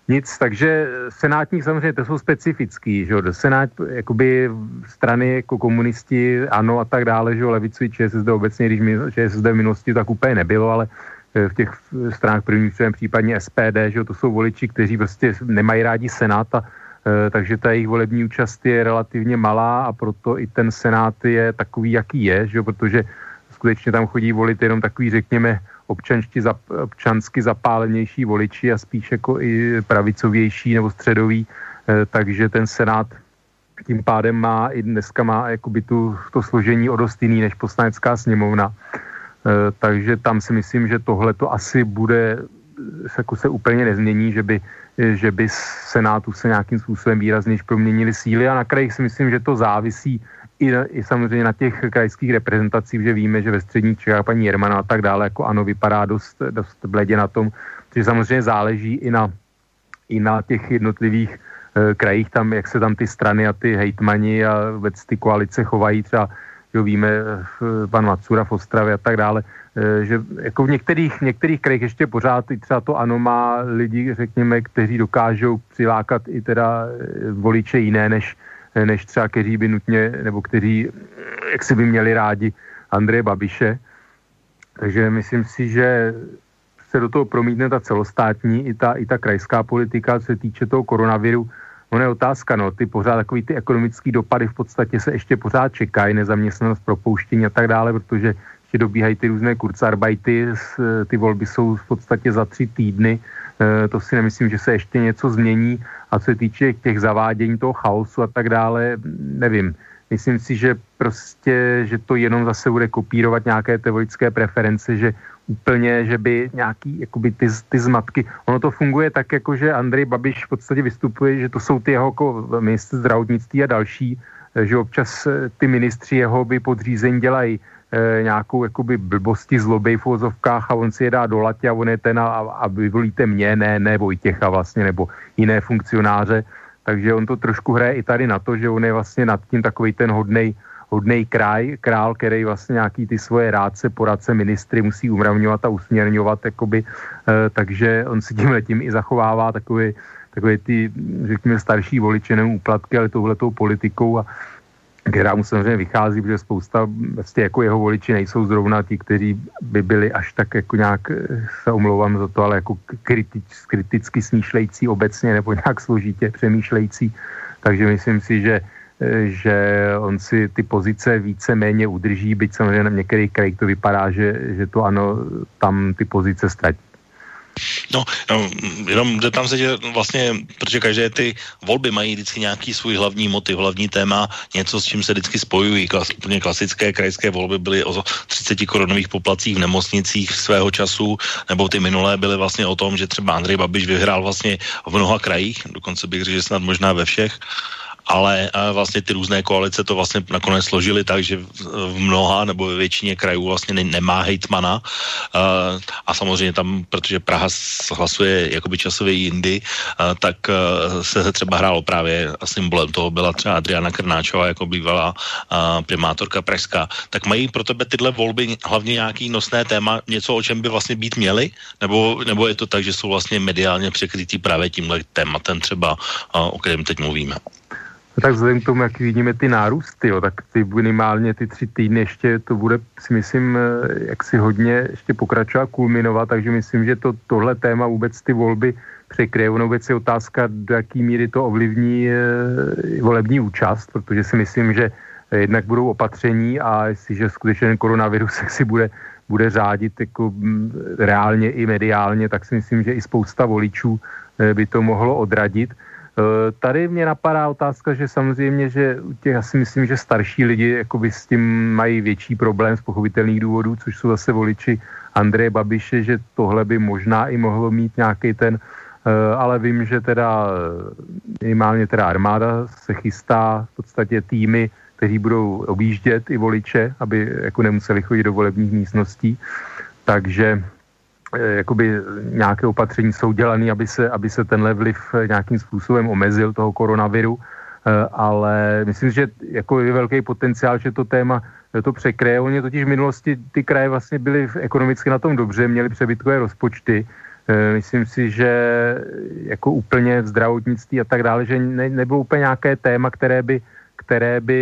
C: nic, takže senátní samozřejmě to jsou specifický, že jo, senát, jakoby strany jako komunisti, ano a tak dále, že jo, levicovi ČSSD obecně, když ČSSD v minulosti tak úplně nebylo, ale eh, v těch stranách prvním členem případně SPD, že to jsou voliči, kteří prostě nemají rádi senát a eh, takže ta jejich volební účast je relativně malá a proto i ten senát je takový, jaký je, že protože skutečně tam chodí volit jenom takový, řekněme, občanští, občansky zapálenější voliči a spíš jako i pravicovější nebo středový, eh, takže ten senát tím pádem má i dneska má jakoby tu, to složení o dost jiný než poslanecká sněmovna. Eh, takže tam si myslím, že tohle to asi bude se, jako se úplně nezmění, že by, eh, že by Senátu se nějakým způsobem výrazněji proměnily síly. A na krajích si myslím, že to závisí i, i samozřejmě na těch krajských reprezentacích, že víme, že ve středních Čechách paní Jermana a tak dále, jako ano, vypadá dost, dost bledě na tom, že samozřejmě záleží i na, i na těch jednotlivých eh, krajích, tam, jak se tam ty strany a ty hejtmani a vůbec ty koalice chovají. Třeba jo, víme, pan Macura v Ostravě a tak dále, že jako v některých, některých krajích ještě pořád i třeba to ano má lidi, řekněme, kteří dokážou přilákat i teda voliče jiné, než, než třeba kteří by nutně, nebo kteří, jak si by měli rádi Andreje Babiše. Takže myslím si, že se do toho promítne ta celostátní i ta, i ta krajská politika, co se týče toho koronaviru. Ono je otázka, no, ty pořád takový ty ekonomické dopady v podstatě se ještě pořád čekají, nezaměstnanost, propouštění a tak dále, protože ještě dobíhají ty různé kurzarbajty, ty volby jsou v podstatě za tři týdny, e, to si nemyslím, že se ještě něco změní a co se týče těch zavádění toho chaosu a tak dále, nevím. Myslím si, že prostě, že to jenom zase bude kopírovat nějaké teorické preference, že úplně, že by nějaký jakoby ty, ty zmatky, ono to funguje tak, jako že Andrej Babiš v podstatě vystupuje, že to jsou ty jeho jako ministry zdravotnictví a další, že občas eh, ty ministři jeho by podřízení dělají e, nějakou jakoby blbosti zloby v uvozovkách a on si je dá do latě a on je ten a, a vyvolíte mě, ne, ne Vojtěcha vlastně, nebo jiné funkcionáře, takže on to trošku hraje i tady na to, že on je vlastně nad tím takový ten hodnej, hodnej kraj, král, který vlastně nějaký ty svoje rádce, poradce, ministry musí umravňovat a usměrňovat, jakoby, e, takže on si tím i zachovává takové, takové ty, řekněme, starší voliče, nevím, úplatky, ale touhletou politikou a která mu samozřejmě vychází, protože spousta vlastně jako jeho voliči nejsou zrovna ti, kteří by byli až tak jako nějak, eh, se omlouvám za to, ale jako kritič, kriticky smýšlející obecně nebo nějak složitě přemýšlející. Takže myslím si, že eh, že on si ty pozice více méně udrží, byť samozřejmě na některých krajích to vypadá, že, že to ano, tam ty pozice ztratí.
A: No, no jenom tam se, že vlastně, protože každé ty volby mají vždycky nějaký svůj hlavní motiv, hlavní téma, něco, s čím se vždycky spojují. Klas, úplně klasické krajské volby byly o 30 korunových poplacích v nemocnicích svého času, nebo ty minulé byly vlastně o tom, že třeba Andrej Babiš vyhrál vlastně v mnoha krajích, dokonce bych řekl, že snad možná ve všech ale vlastně ty různé koalice to vlastně nakonec složily tak, že v mnoha nebo ve většině krajů vlastně nemá hejtmana a samozřejmě tam, protože Praha hlasuje jakoby časově jindy, tak se třeba hrálo právě a symbolem toho byla třeba Adriana Krnáčová jako bývalá primátorka Pražská. Tak mají pro tebe tyhle volby hlavně nějaký nosné téma, něco, o čem by vlastně být měly? Nebo, nebo je to tak, že jsou vlastně mediálně překrytí právě tímhle tématem třeba, o kterém teď mluvíme?
C: No tak vzhledem k tomu, jak vidíme ty nárůsty, jo, tak ty minimálně ty tři týdny ještě to bude, si myslím, eh, jak si hodně ještě pokračovat, kulminovat, takže myslím, že to, tohle téma vůbec ty volby překryje. Ono vůbec je otázka, do jaký míry to ovlivní e, volební účast, protože si myslím, že jednak budou opatření a jestliže skutečně koronavirus <laughs> si bude, bude řádit jako reálně i mediálně, tak si myslím, že i spousta voličů e, by to mohlo odradit. Eh, tady mě napadá otázka, že samozřejmě, že těch asi myslím, že starší lidi jakoby s tím mají větší problém z pochopitelných důvodů, což jsou zase voliči Andreje Babiše, že tohle by možná i mohlo mít nějaký ten, eh, ale vím, že teda eh, minimálně teda armáda se chystá v podstatě týmy, kteří budou objíždět i voliče, aby jako nemuseli chodit do volebních místností. Takže jakoby nějaké opatření jsou dělané, aby se, aby se tenhle vliv nějakým způsobem omezil toho koronaviru, eh, ale myslím, že jako je velký potenciál, že to téma to překryje. Oni totiž v minulosti ty kraje vlastně byly ekonomicky na tom dobře, měli přebytkové rozpočty. Eh, myslím si, že jako úplně v zdravotnictví a tak dále, že ne, nebylo úplně nějaké téma, které by které by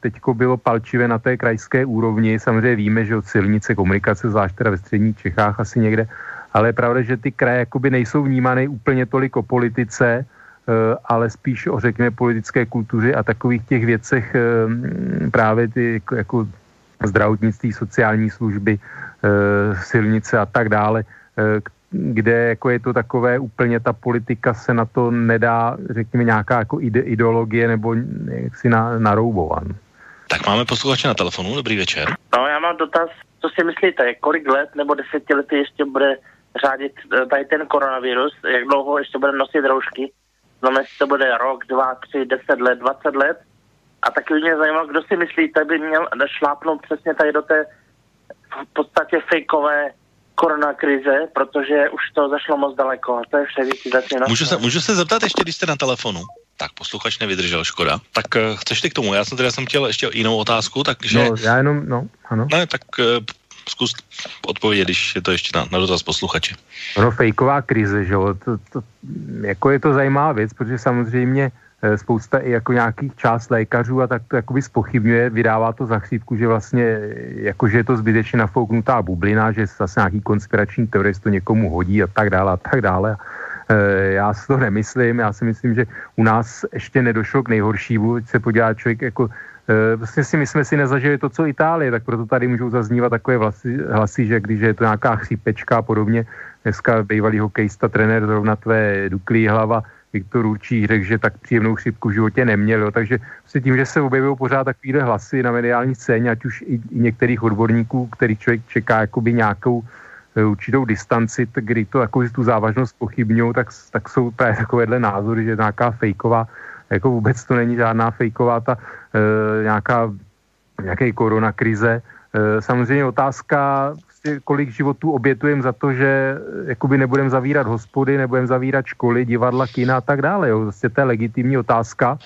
C: teď bylo palčivé na té krajské úrovni. Samozřejmě víme, že od silnice komunikace, zvlášť teda ve středních Čechách asi někde, ale je pravda, že ty kraje jakoby nejsou vnímány úplně tolik o politice, eh, ale spíš o, řekněme, politické kultuře a takových těch věcech eh, právě ty jako, jako zdravotnictví, sociální služby, eh, silnice a tak dále, kde jako je to takové úplně ta politika se na to nedá, řekněme, nějaká jako ide, ideologie nebo jaksi na, naroubovan.
A: Tak máme posluchače na telefonu, dobrý večer.
F: No já mám dotaz, co si myslíte, kolik let nebo desetiletí ještě bude řádit eh, tady ten koronavirus, jak dlouho ještě bude nosit roušky, znamená, jestli to bude rok, dva, tři, deset let, dvacet let. A taky mě zajímalo, kdo si myslíte, by měl šlápnout přesně tady do té v podstatě fejkové koronakrize, protože už to zašlo moc daleko. A to je vše, zatím
A: můžu se, můžu se zeptat ještě, když jste na telefonu? Tak posluchač nevydržel, škoda. Tak uh, chceš ty k tomu? Já jsem teda jsem chtěl ještě jinou otázku, takže...
C: No, já jenom, no, ano.
A: Ne, tak uh, zkus odpovědět, když je to ještě na, na dotaz posluchače.
C: No, fejková krize, že jo, to, to, jako je to zajímavá věc, protože samozřejmě eh, spousta i jako nějakých část lékařů a tak to jakoby spochybňuje, vydává to za chřipku, že vlastně jakože je to zbytečně nafouknutá bublina, že zase nějaký konspirační teorie to někomu hodí a tak dále a tak dále. Eh, já si to nemyslím, já si myslím, že u nás ještě nedošlo k nejhoršímu, se podívá člověk jako Vlastně si my jsme si nezažili to, co Itálie, tak proto tady můžou zaznívat takové hlasy, hlasy že když je to nějaká chřípečka a podobně, dneska bývalý hokejista, trenér zrovna tvé Duklí hlava, Viktor Určí řekl, že tak příjemnou chřipku v životě neměl. Jo. Takže vlastně tím, že se objevují pořád takovéhle hlasy na mediální scéně, ať už i, i některých odborníků, který člověk čeká jakoby nějakou eh, určitou distanci, kdy to jako tu závažnost pochybňují, tak, tak jsou právě takovéhle názory, že nějaká fejková jako vůbec to není žádná fejková ta e, nějaká, nějaké koronakrize. E, samozřejmě otázka, prostě, kolik životů obětujeme za to, že e, jakoby nebudeme zavírat hospody, nebudeme zavírat školy, divadla, kina a tak dále. Jo. Vlastně to je legitimní otázka.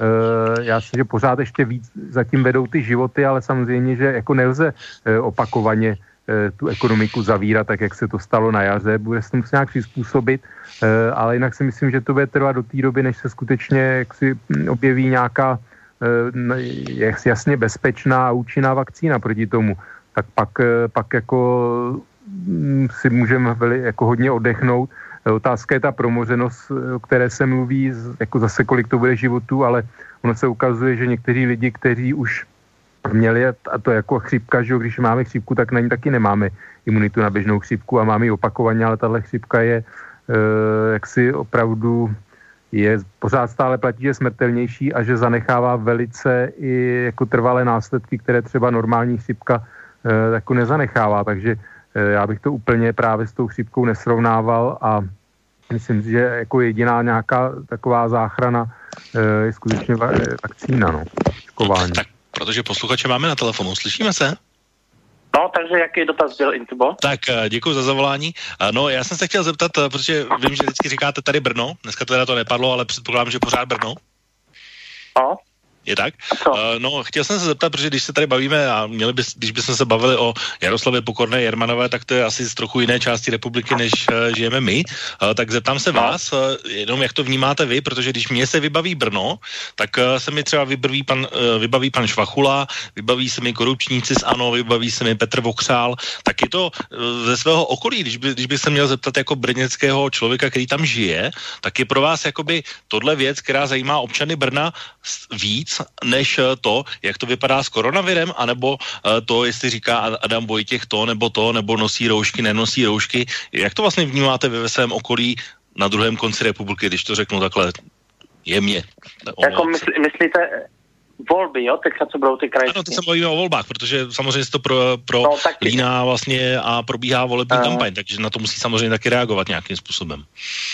C: E, já si, že pořád ještě víc zatím vedou ty životy, ale samozřejmě, že jako nelze opakovaně Eh, tu ekonomiku zavírat, tak jak se to stalo na jaře. Bude se to muset nějak přizpůsobit, eh, ale jinak si myslím, že to bude trvat do té doby, než se skutečně jaksi hm, objeví nějaká eh, jasně bezpečná a účinná vakcína proti tomu. Tak pak, pak jako hm, si můžeme jako hodně oddechnout. Otázka je ta promořenost, o které se mluví, jako zase kolik to bude životů, ale ono se ukazuje, že někteří lidi, kteří už měli, a to jako chřipka, že když máme chřipku, tak na ní taky nemáme imunitu na běžnou chřipku a máme ji opakovaně, ale tahle chřipka je e, jaksi opravdu je pořád stále platí, že je smrtelnější a že zanechává velice i jako trvalé následky, které třeba normální chřipka e, jako nezanechává. Takže e, já bych to úplně právě s tou chřipkou nesrovnával a myslím že jako jediná nějaká taková záchrana e, je skutečně vakcína, no, škování.
A: Tak protože posluchače máme na telefonu. Slyšíme se?
F: No, takže jaký dotaz byl, Intubo?
A: Tak eh, děkuji za zavolání. Eh, no, já jsem se chtěl zeptat, eh, protože vím, že vždycky říkáte tady Brno, dneska to teda to nepadlo, ale předpokládám, že pořád Brno.
F: No.
A: Je tak? Uh, no, chtěl jsem se zeptat, protože když se tady bavíme a měli by, když bychom se bavili o Jaroslavě Pokorné Jermanové, tak to je asi z trochu jiné části republiky, než uh, žijeme my. Uh, tak zeptám se vás, uh, jenom jak to vnímáte vy, protože když mě se vybaví Brno, tak uh, se mi třeba vybaví pan, uh, vybaví pan Švachula, vybaví se mi korupčníci z ANO, vybaví se mi Petr Vokřál, tak je to uh, ze svého okolí, když by, když by se měl zeptat jako brněckého člověka, který tam žije, tak je pro vás jakoby tohle věc, která zajímá občany Brna víc, než eh, to, jak to vypadá s koronavirem, anebo eh, to, jestli říká Adam Vojtěch to, nebo to, nebo nosí roušky, nenosí roušky. Jak to vlastně vnímáte ve svém okolí na druhém konci republiky, když to řeknu takhle jemně?
F: Jako myslí, myslíte, volby, jo, teďka co budou ty krajské.
A: Ano, teď se bavíme o volbách, protože samozřejmě se to pro, pro no, tak... líná vlastně a probíhá volební uh... kampaň, takže na to musí samozřejmě taky reagovat nějakým způsobem.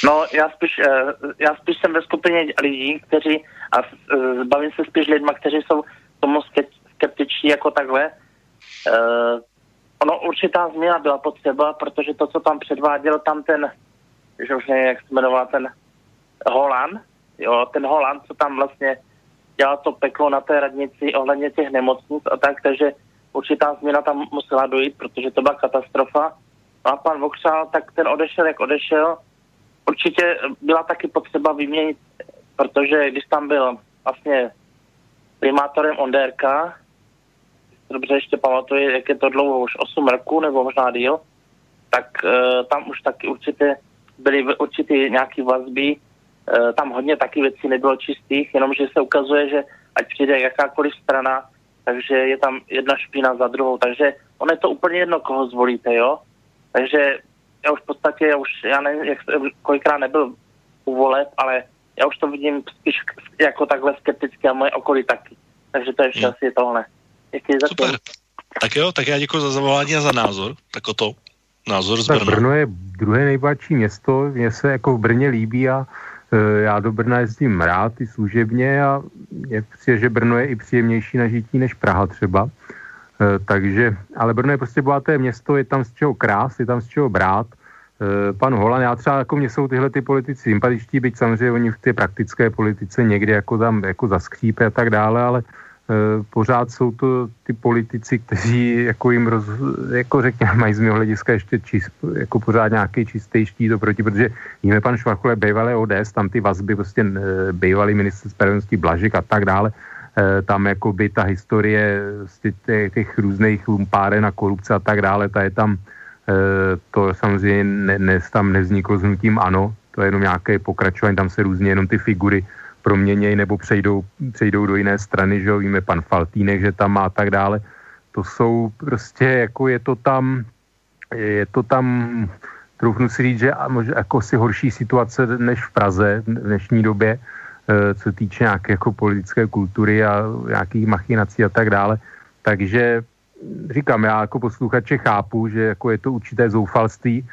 F: No, já spíš, uh, já spíš jsem ve skupině lidí, kteří, a uh, bavím se spíš lidma, kteří jsou tomu skeptičtí jako takhle. Uh, ono určitá změna byla potřeba, protože to, co tam předváděl tam ten, že už nevím, jak se jmenoval ten Holand, jo, ten Holand, co tam vlastně dělal to peklo na té radnici ohledně těch nemocnic a tak, takže určitá změna tam musela dojít, protože to byla katastrofa. No a pan Vokřál, tak ten odešel, jak odešel. Určitě byla taky potřeba vyměnit, protože když tam byl vlastně primátorem Onderka, dobře ještě pamatuju, jak je to dlouho, už 8 roků nebo možná díl, tak uh, tam už taky určitě byly určitě nějaké vazby, tam hodně taky věcí nebylo čistých, jenomže se ukazuje, že ať přijde jakákoliv strana, takže je tam jedna špína za druhou, takže ono je to úplně jedno, koho zvolíte, jo. Takže já už v podstatě, já už, já nevím, jak, kolikrát nebyl u voleb, ale já už to vidím spíš jako takhle skepticky a moje okolí taky. Takže to je vše hmm. asi tohle. Děkuji za Super.
A: Tak jo, tak já děkuji za zavolání a za názor. Tak o to. Názor z
C: Brna. Brno je druhé nejbohatší město, mně se jako v Brně líbí a Eh, já do Brna jezdím rád i služebně a je přijde, že Brno je i příjemnější na žití než Praha třeba. Eh, takže, ale Brno je prostě bohaté město, je tam z čeho krás, je tam z čeho brát. pan Holan, já třeba jako mě jsou tyhle ty politici sympatičtí, byť samozřejmě oni v té praktické politice někdy jako tam jako zaskřípe a tak dále, ale pořád jsou to ty politici, kteří jako jim roz, jako řekněme, mají z mého hlediska ještě čist, jako pořád nějaký čistý štít oproti, protože víme, pan Švachule bývalé ODS, tam ty vazby prostě eh, bývalý minister spravedlnosti Blažek a tak dále, eh, tam jako by ta historie těch, těch různých lumpáren a korupce a tak dále, ta je tam, to samozřejmě ne, ne, tam nevzniklo s hnutím ano, to je jenom nějaké pokračování, tam se různě jenom ty figury proměnějí nebo přejdou, přejdou do jiné strany, že jo, víme pan Faltínek, že tam má a tak dále. To jsou prostě, jako je to tam, je to tam, troufnu si říct, že jako si horší situace než v Praze v dnešní době, eh, co týče nějaké jako politické kultury a nějakých machinací a tak dále. Takže říkám, já jako posluchače chápu, že jako je to určité zoufalství,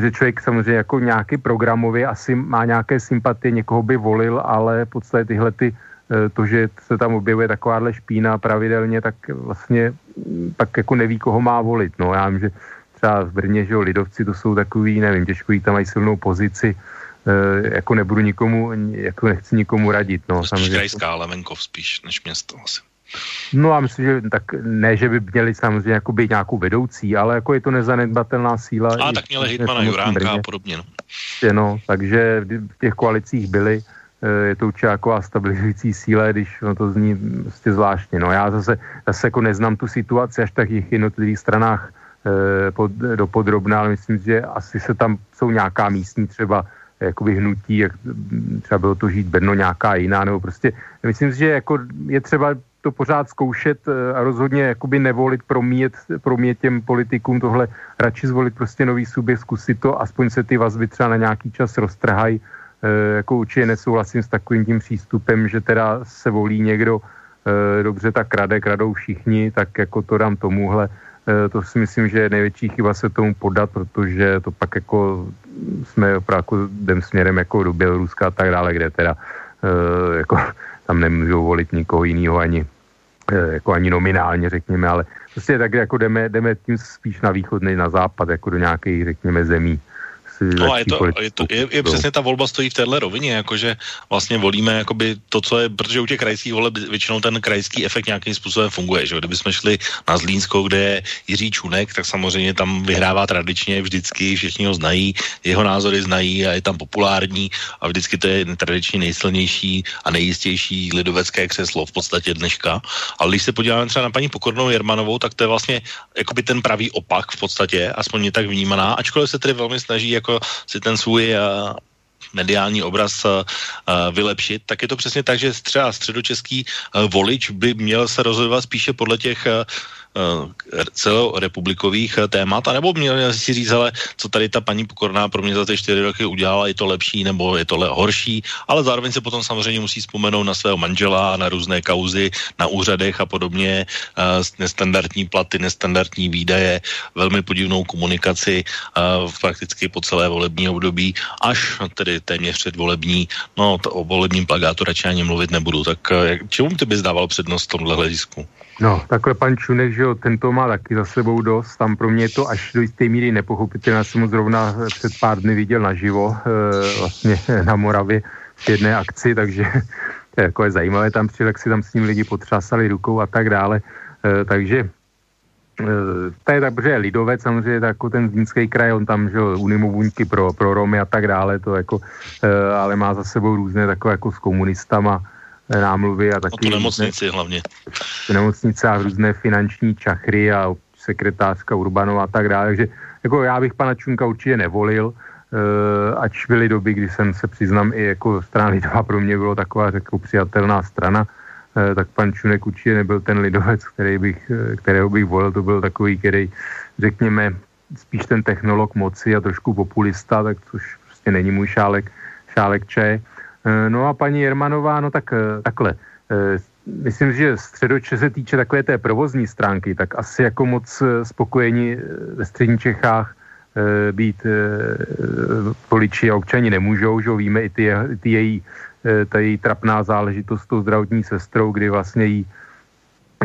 C: že člověk samozřejmě jako nějaký programově asi má nějaké sympatie, někoho by volil, ale v podstatě tyhle ty, eh, to, že se tam objevuje takováhle špína pravidelně, tak vlastně mm, tak jako neví, koho má volit. No já vím, že třeba v Brně, že jo, lidovci to jsou takový, nevím, těžko tam mají silnou pozici, e, jako nebudu nikomu, jako nechci nikomu radit. No,
A: spíš krajská, ale venkov spíš, než město asi.
C: No a myslím, že tak ne, že by měli samozřejmě jako být nějakou vedoucí, ale jako je to nezanedbatelná síla.
A: A tak měli hitmana Juránka a podobně. No.
C: no, takže v těch koalicích byli, eh, je to určitě jako stabilizující síle, když no to zní prostě zvláštně. No já zase, zase jako neznám tu situaci až tak těch jednotlivých stranách eh, pod, do podrobná, ale myslím, že asi se tam jsou nějaká místní třeba jakoby hnutí, jak třeba bylo to žít Brno nějaká jiná, nebo prostě myslím si, že jako je třeba to pořád zkoušet eh, a rozhodně jakoby nevolit, promíjet, promíjet těm politikům tohle, radši zvolit prostě nový subjekt, zkusit to, aspoň se ty vazby třeba na nějaký čas roztrhají. E, jako určitě nesouhlasím s takovým tím přístupem, že teda se volí někdo e, dobře, tak krade, kradou všichni, tak jako to dám tomuhle. To si myslím, že je největší chyba se tomu podat, protože to pak jako jsme opravdu jako jdem směrem jako do Běloruska a tak dále, kde teda jako tam nemůžou volit nikoho jiného ani, eh, jako ani nominálně, řekněme, ale prostě tak jako jdeme, jdeme tím spíš na východ, než na západ, jako do nějakých, řekněme, zemí
A: No a je, to, je, to, je, je přesně ta volba stojí v téhle rovině, jakože vlastně volíme jakoby to, co je, protože u těch krajských voleb většinou ten krajský efekt nějakým způsobem funguje, že kdyby jsme šli na Zlínsko, kde je Jiří Čunek, tak samozřejmě tam vyhrává tradičně vždycky, všichni ho znají, jeho názory znají a je tam populární a vždycky to je tradičně nejsilnější a nejistější lidovecké křeslo v podstatě dneška. Ale když se podíváme třeba na paní Pokornou Jermanovou, tak to je vlastně jakoby ten pravý opak v podstatě, aspoň je tak vnímaná, ačkoliv se tedy velmi snaží jako si ten svůj uh, mediální obraz uh, vylepšit, tak je to přesně tak, že třeba středočeský uh, volič by měl se rozhodovat spíše podle těch uh, celorepublikových eh, témat, anebo měl si říct, ale co tady ta paní Pokorná pro mě za ty čtyři roky udělala, je to lepší nebo je to horší, ale zároveň se potom samozřejmě musí vzpomenout na svého manžela, na různé kauzy na úřadech a podobně, eh, nestandardní platy, nestandardní výdaje, velmi podivnou komunikaci prakticky po celé volební období, až tedy téměř předvolební, no to o volebním plagátu radši ani mluvit nebudu, tak čemu ty bys dával přednost v tomhle hledisku?
C: No, takhle pan Čunek, že jo, ten to má taky za sebou dost, tam pro mě je to až do jisté míry nepochopitelné, já jsem mu zrovna před pár dny viděl naživo, e, vlastně <laughs> na Moravě v jedné akci, takže <laughs> to je jako je zajímavé tam přijel, jak si tam s ním lidi potřásali rukou a tak dále, e, takže to je tak, protože je lidovec, samozřejmě tak jako ten Zlínský kraj, on tam, že jo, unimovůňky pro, pro Romy a tak dále, to jako, ale má za sebou různé takové jako s komunistama, námluvy a taky...
A: O tu nemocnici různé, hlavně.
C: Nemocnice a různé finanční čachry a sekretářka Urbanova a tak dále. Takže jako já bych pana Čunka určitě nevolil, uh, ač byly doby, kdy jsem se přiznám i jako strana Lidová pro mě bylo taková jako přijatelná strana, uh, tak pan Čunek určitě nebyl ten lidovec, který bych, uh, kterého bych volil, to byl takový, který, řekněme, spíš ten technolog moci a trošku populista, tak což prostě není můj šálek, šálek čaje. Eh, no a paní Jermanová, no tak eh, takhle. Eh, myslím, že středoče se týče takové té provozní stránky, tak asi jako moc spokojení ve středních Čechách být poliči a občani nemůžou, že víme i ty, ty její, ta její trapná záležitost s tou zdravotní sestrou, kdy vlastně jí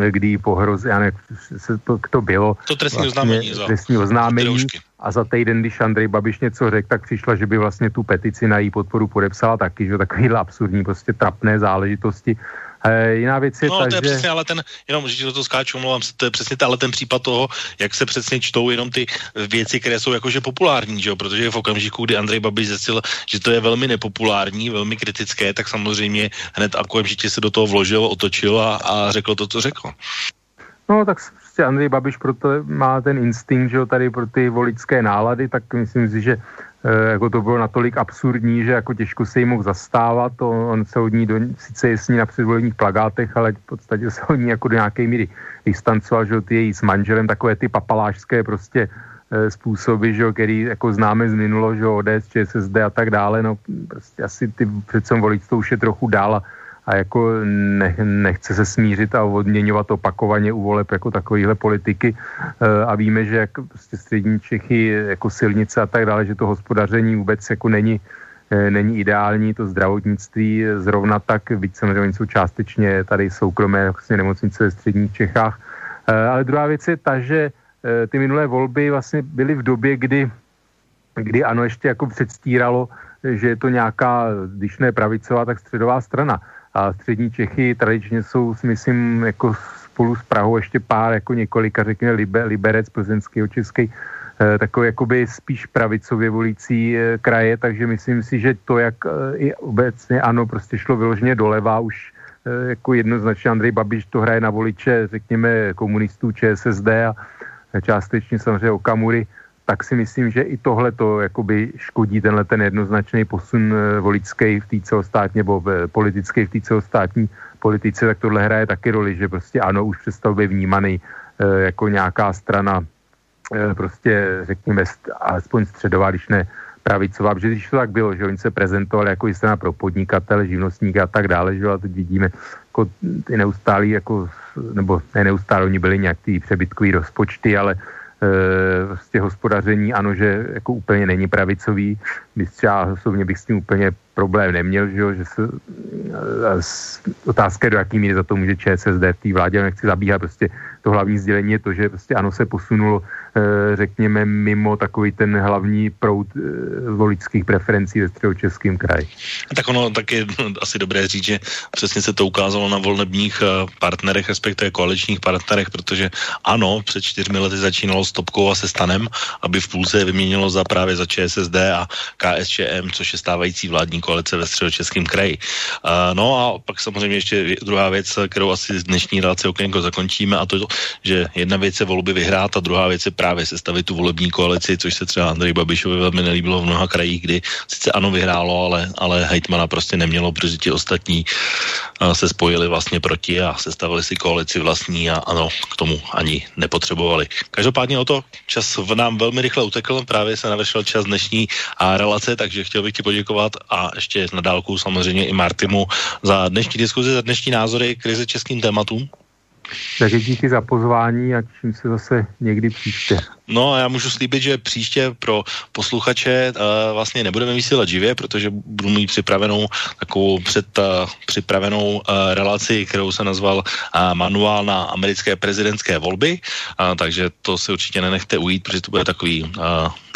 C: kdy jí pohroz, já ne, se to, to bylo.
A: To trestní vlastně, oznámení.
C: Trestní oznámení. A za týden, když Andrej Babiš něco řekl, tak přišla, že by vlastně tu petici na její podporu podepsala taky, že takovýhle absurdní, prostě trapné záležitosti. E, jiná věc je
A: no,
C: ta,
A: to je
C: že...
A: přesně, ale ten, jenom, že to skáču, mluvám se, to je přesně ale ten případ toho, jak se přesně čtou jenom ty věci, které jsou jakože populární, že jo? protože v okamžiku, kdy Andrej Babiš zjistil, že to je velmi nepopulární, velmi kritické, tak samozřejmě hned okamžitě se do toho vložil, otočil a, a řekl to, co řekl.
C: No tak prostě Andrej Babiš proto má ten instinkt, že jo, tady pro ty voličské nálady, tak myslím si, že e, jako to bylo natolik absurdní, že jako těžko se jim mohl zastávat, to, on se od ní, do, sice je na předvolebních plagátech, ale v podstatě se od ní jako do nějaké míry distancoval, že jo, ty její s manželem, takové ty papalášské prostě e, způsoby, že jo, který jako známe z minulo, že jo, ODS, ČSSD a tak dále, no prostě asi ty přece volič to už je trochu dál a a jako ne, nechce se smířit a odměňovat opakovaně u voleb jako takovýhle politiky e, a víme, že jak prostě střední Čechy jako silnice a tak dále, že to hospodaření vůbec jako není, e, není ideální, to zdravotnictví zrovna tak, byť samozřejmě jsou částečně tady soukromé vlastně nemocnice ve středních Čechách. E, ale druhá věc je ta, že ty minulé volby vlastně byly v době, kdy, kdy ano ještě jako předstíralo, že je to nějaká, když ne pravicová, tak středová strana a střední Čechy tradičně jsou, myslím, jako spolu s Prahou ještě pár, jako několika, řekněme, libe, Liberec, Plzeňský, Český, eh, takový jakoby spíš pravicově volící eh, kraje, takže myslím si, že to, jak eh, i obecně ano, prostě šlo vyloženě doleva, už jako jednoznačně Andrej Babiš to hraje na voliče, řekněme, komunistů ČSSD a částečně samozřejmě Okamury, tak si myslím, že i tohle to jakoby škodí tenhle ten jednoznačný posun eh, voličský v té celostátní nebo politický v té celostátní politice, tak tohle hraje taky roli, že prostě ano, už přestal být vnímaný eh, jako nějaká strana eh, prostě řekněme alespoň středová, když ne pravicová, protože když to tak bylo, že oni se prezentovali jako strana pro podnikatele, živnostníky a tak dále, že a teď vidíme jako ty neustálí, jako, nebo ne neustále, oni byli nějak ty přebytkový rozpočty, ale vlastně hospodaření, ano, že jako úplně není pravicový, třeba osobně bych s tím úplně problém neměl, že, jo, že se, otázka do jaký míry za to může ČSSD v té vládě, nechci zabíhat, prostě to hlavní sdělení je to, že prostě ano se posunulo Eh, řekněme, mimo takový ten hlavní proud eh, voličských preferencí ve středočeském kraji.
A: Tak ono tak je asi dobré říct, že přesně se to ukázalo na volebních eh, partnerech, respektive koaličních partnerech, protože ano, před čtyřmi lety začínalo s Topkou a se Stanem, aby v půlce vyměnilo za právě za ČSSD a KSČM, což je stávající vládní koalice ve středočeském kraji. No a pak samozřejmě ještě druhá věc, kterou asi z dnešní relace okénko zakončíme, a to, že jedna věc je volby vyhrát a druhá věc je právě sestavit tu volební koalici, což se třeba Andrej Babišovi velmi nelíbilo v mnoha krajích, kdy sice ano vyhrálo, ale, ale hejtmana prostě nemělo, protože ti ostatní se spojili vlastně proti a sestavili si koalici vlastní a ano, k tomu ani nepotřebovali. Každopádně o to čas v nám velmi rychle utekl, právě se navršil čas dnešní a relace, takže chtěl bych ti poděkovat a ještě na dálku samozřejmě i Martimu za dnešní diskuzi, za dnešní názory krize českým tématům.
C: Takže díky za pozvání a těším se zase někdy příště.
A: No a já můžu slíbit, že příště pro posluchače uh, vlastně nebudeme vysílat živě, protože budu mít připravenou takovou před uh, připravenou uh, relaci, kterou se nazval uh, manuál na americké prezidentské volby, uh, takže to si určitě nenechte ujít, protože to bude takový uh,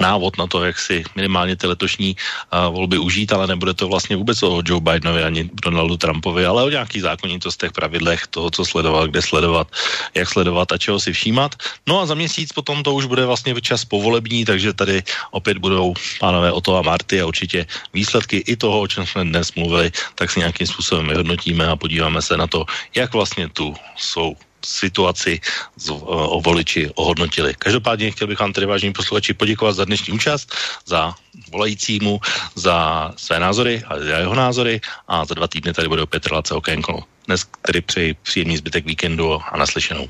A: návod na to, jak si minimálně ty letošní uh, volby užít, ale nebude to vlastně vůbec o Joe Bidenovi ani Donaldu Trumpovi, ale o nějakých zákonitostech, pravidlech toho, co sledovat, kde sledovat, jak sledovat a čeho si všímat. No a za měsíc potom to už bude vlastně čas povolební, takže tady opět budou pánové Oto a Marty a určitě výsledky i toho, o čem jsme dnes mluvili, tak si nějakým způsobem vyhodnotíme a podíváme se na to, jak vlastně tu jsou situaci z, o voliči ohodnotili. Každopádně chtěl bych vám tedy vážení posluchači poděkovat za dnešní účast, za volajícímu, za své názory a za jeho názory a za dva týdny tady bude opět relace okénko. Dnes tedy přeji příjemný zbytek víkendu a naslyšenou.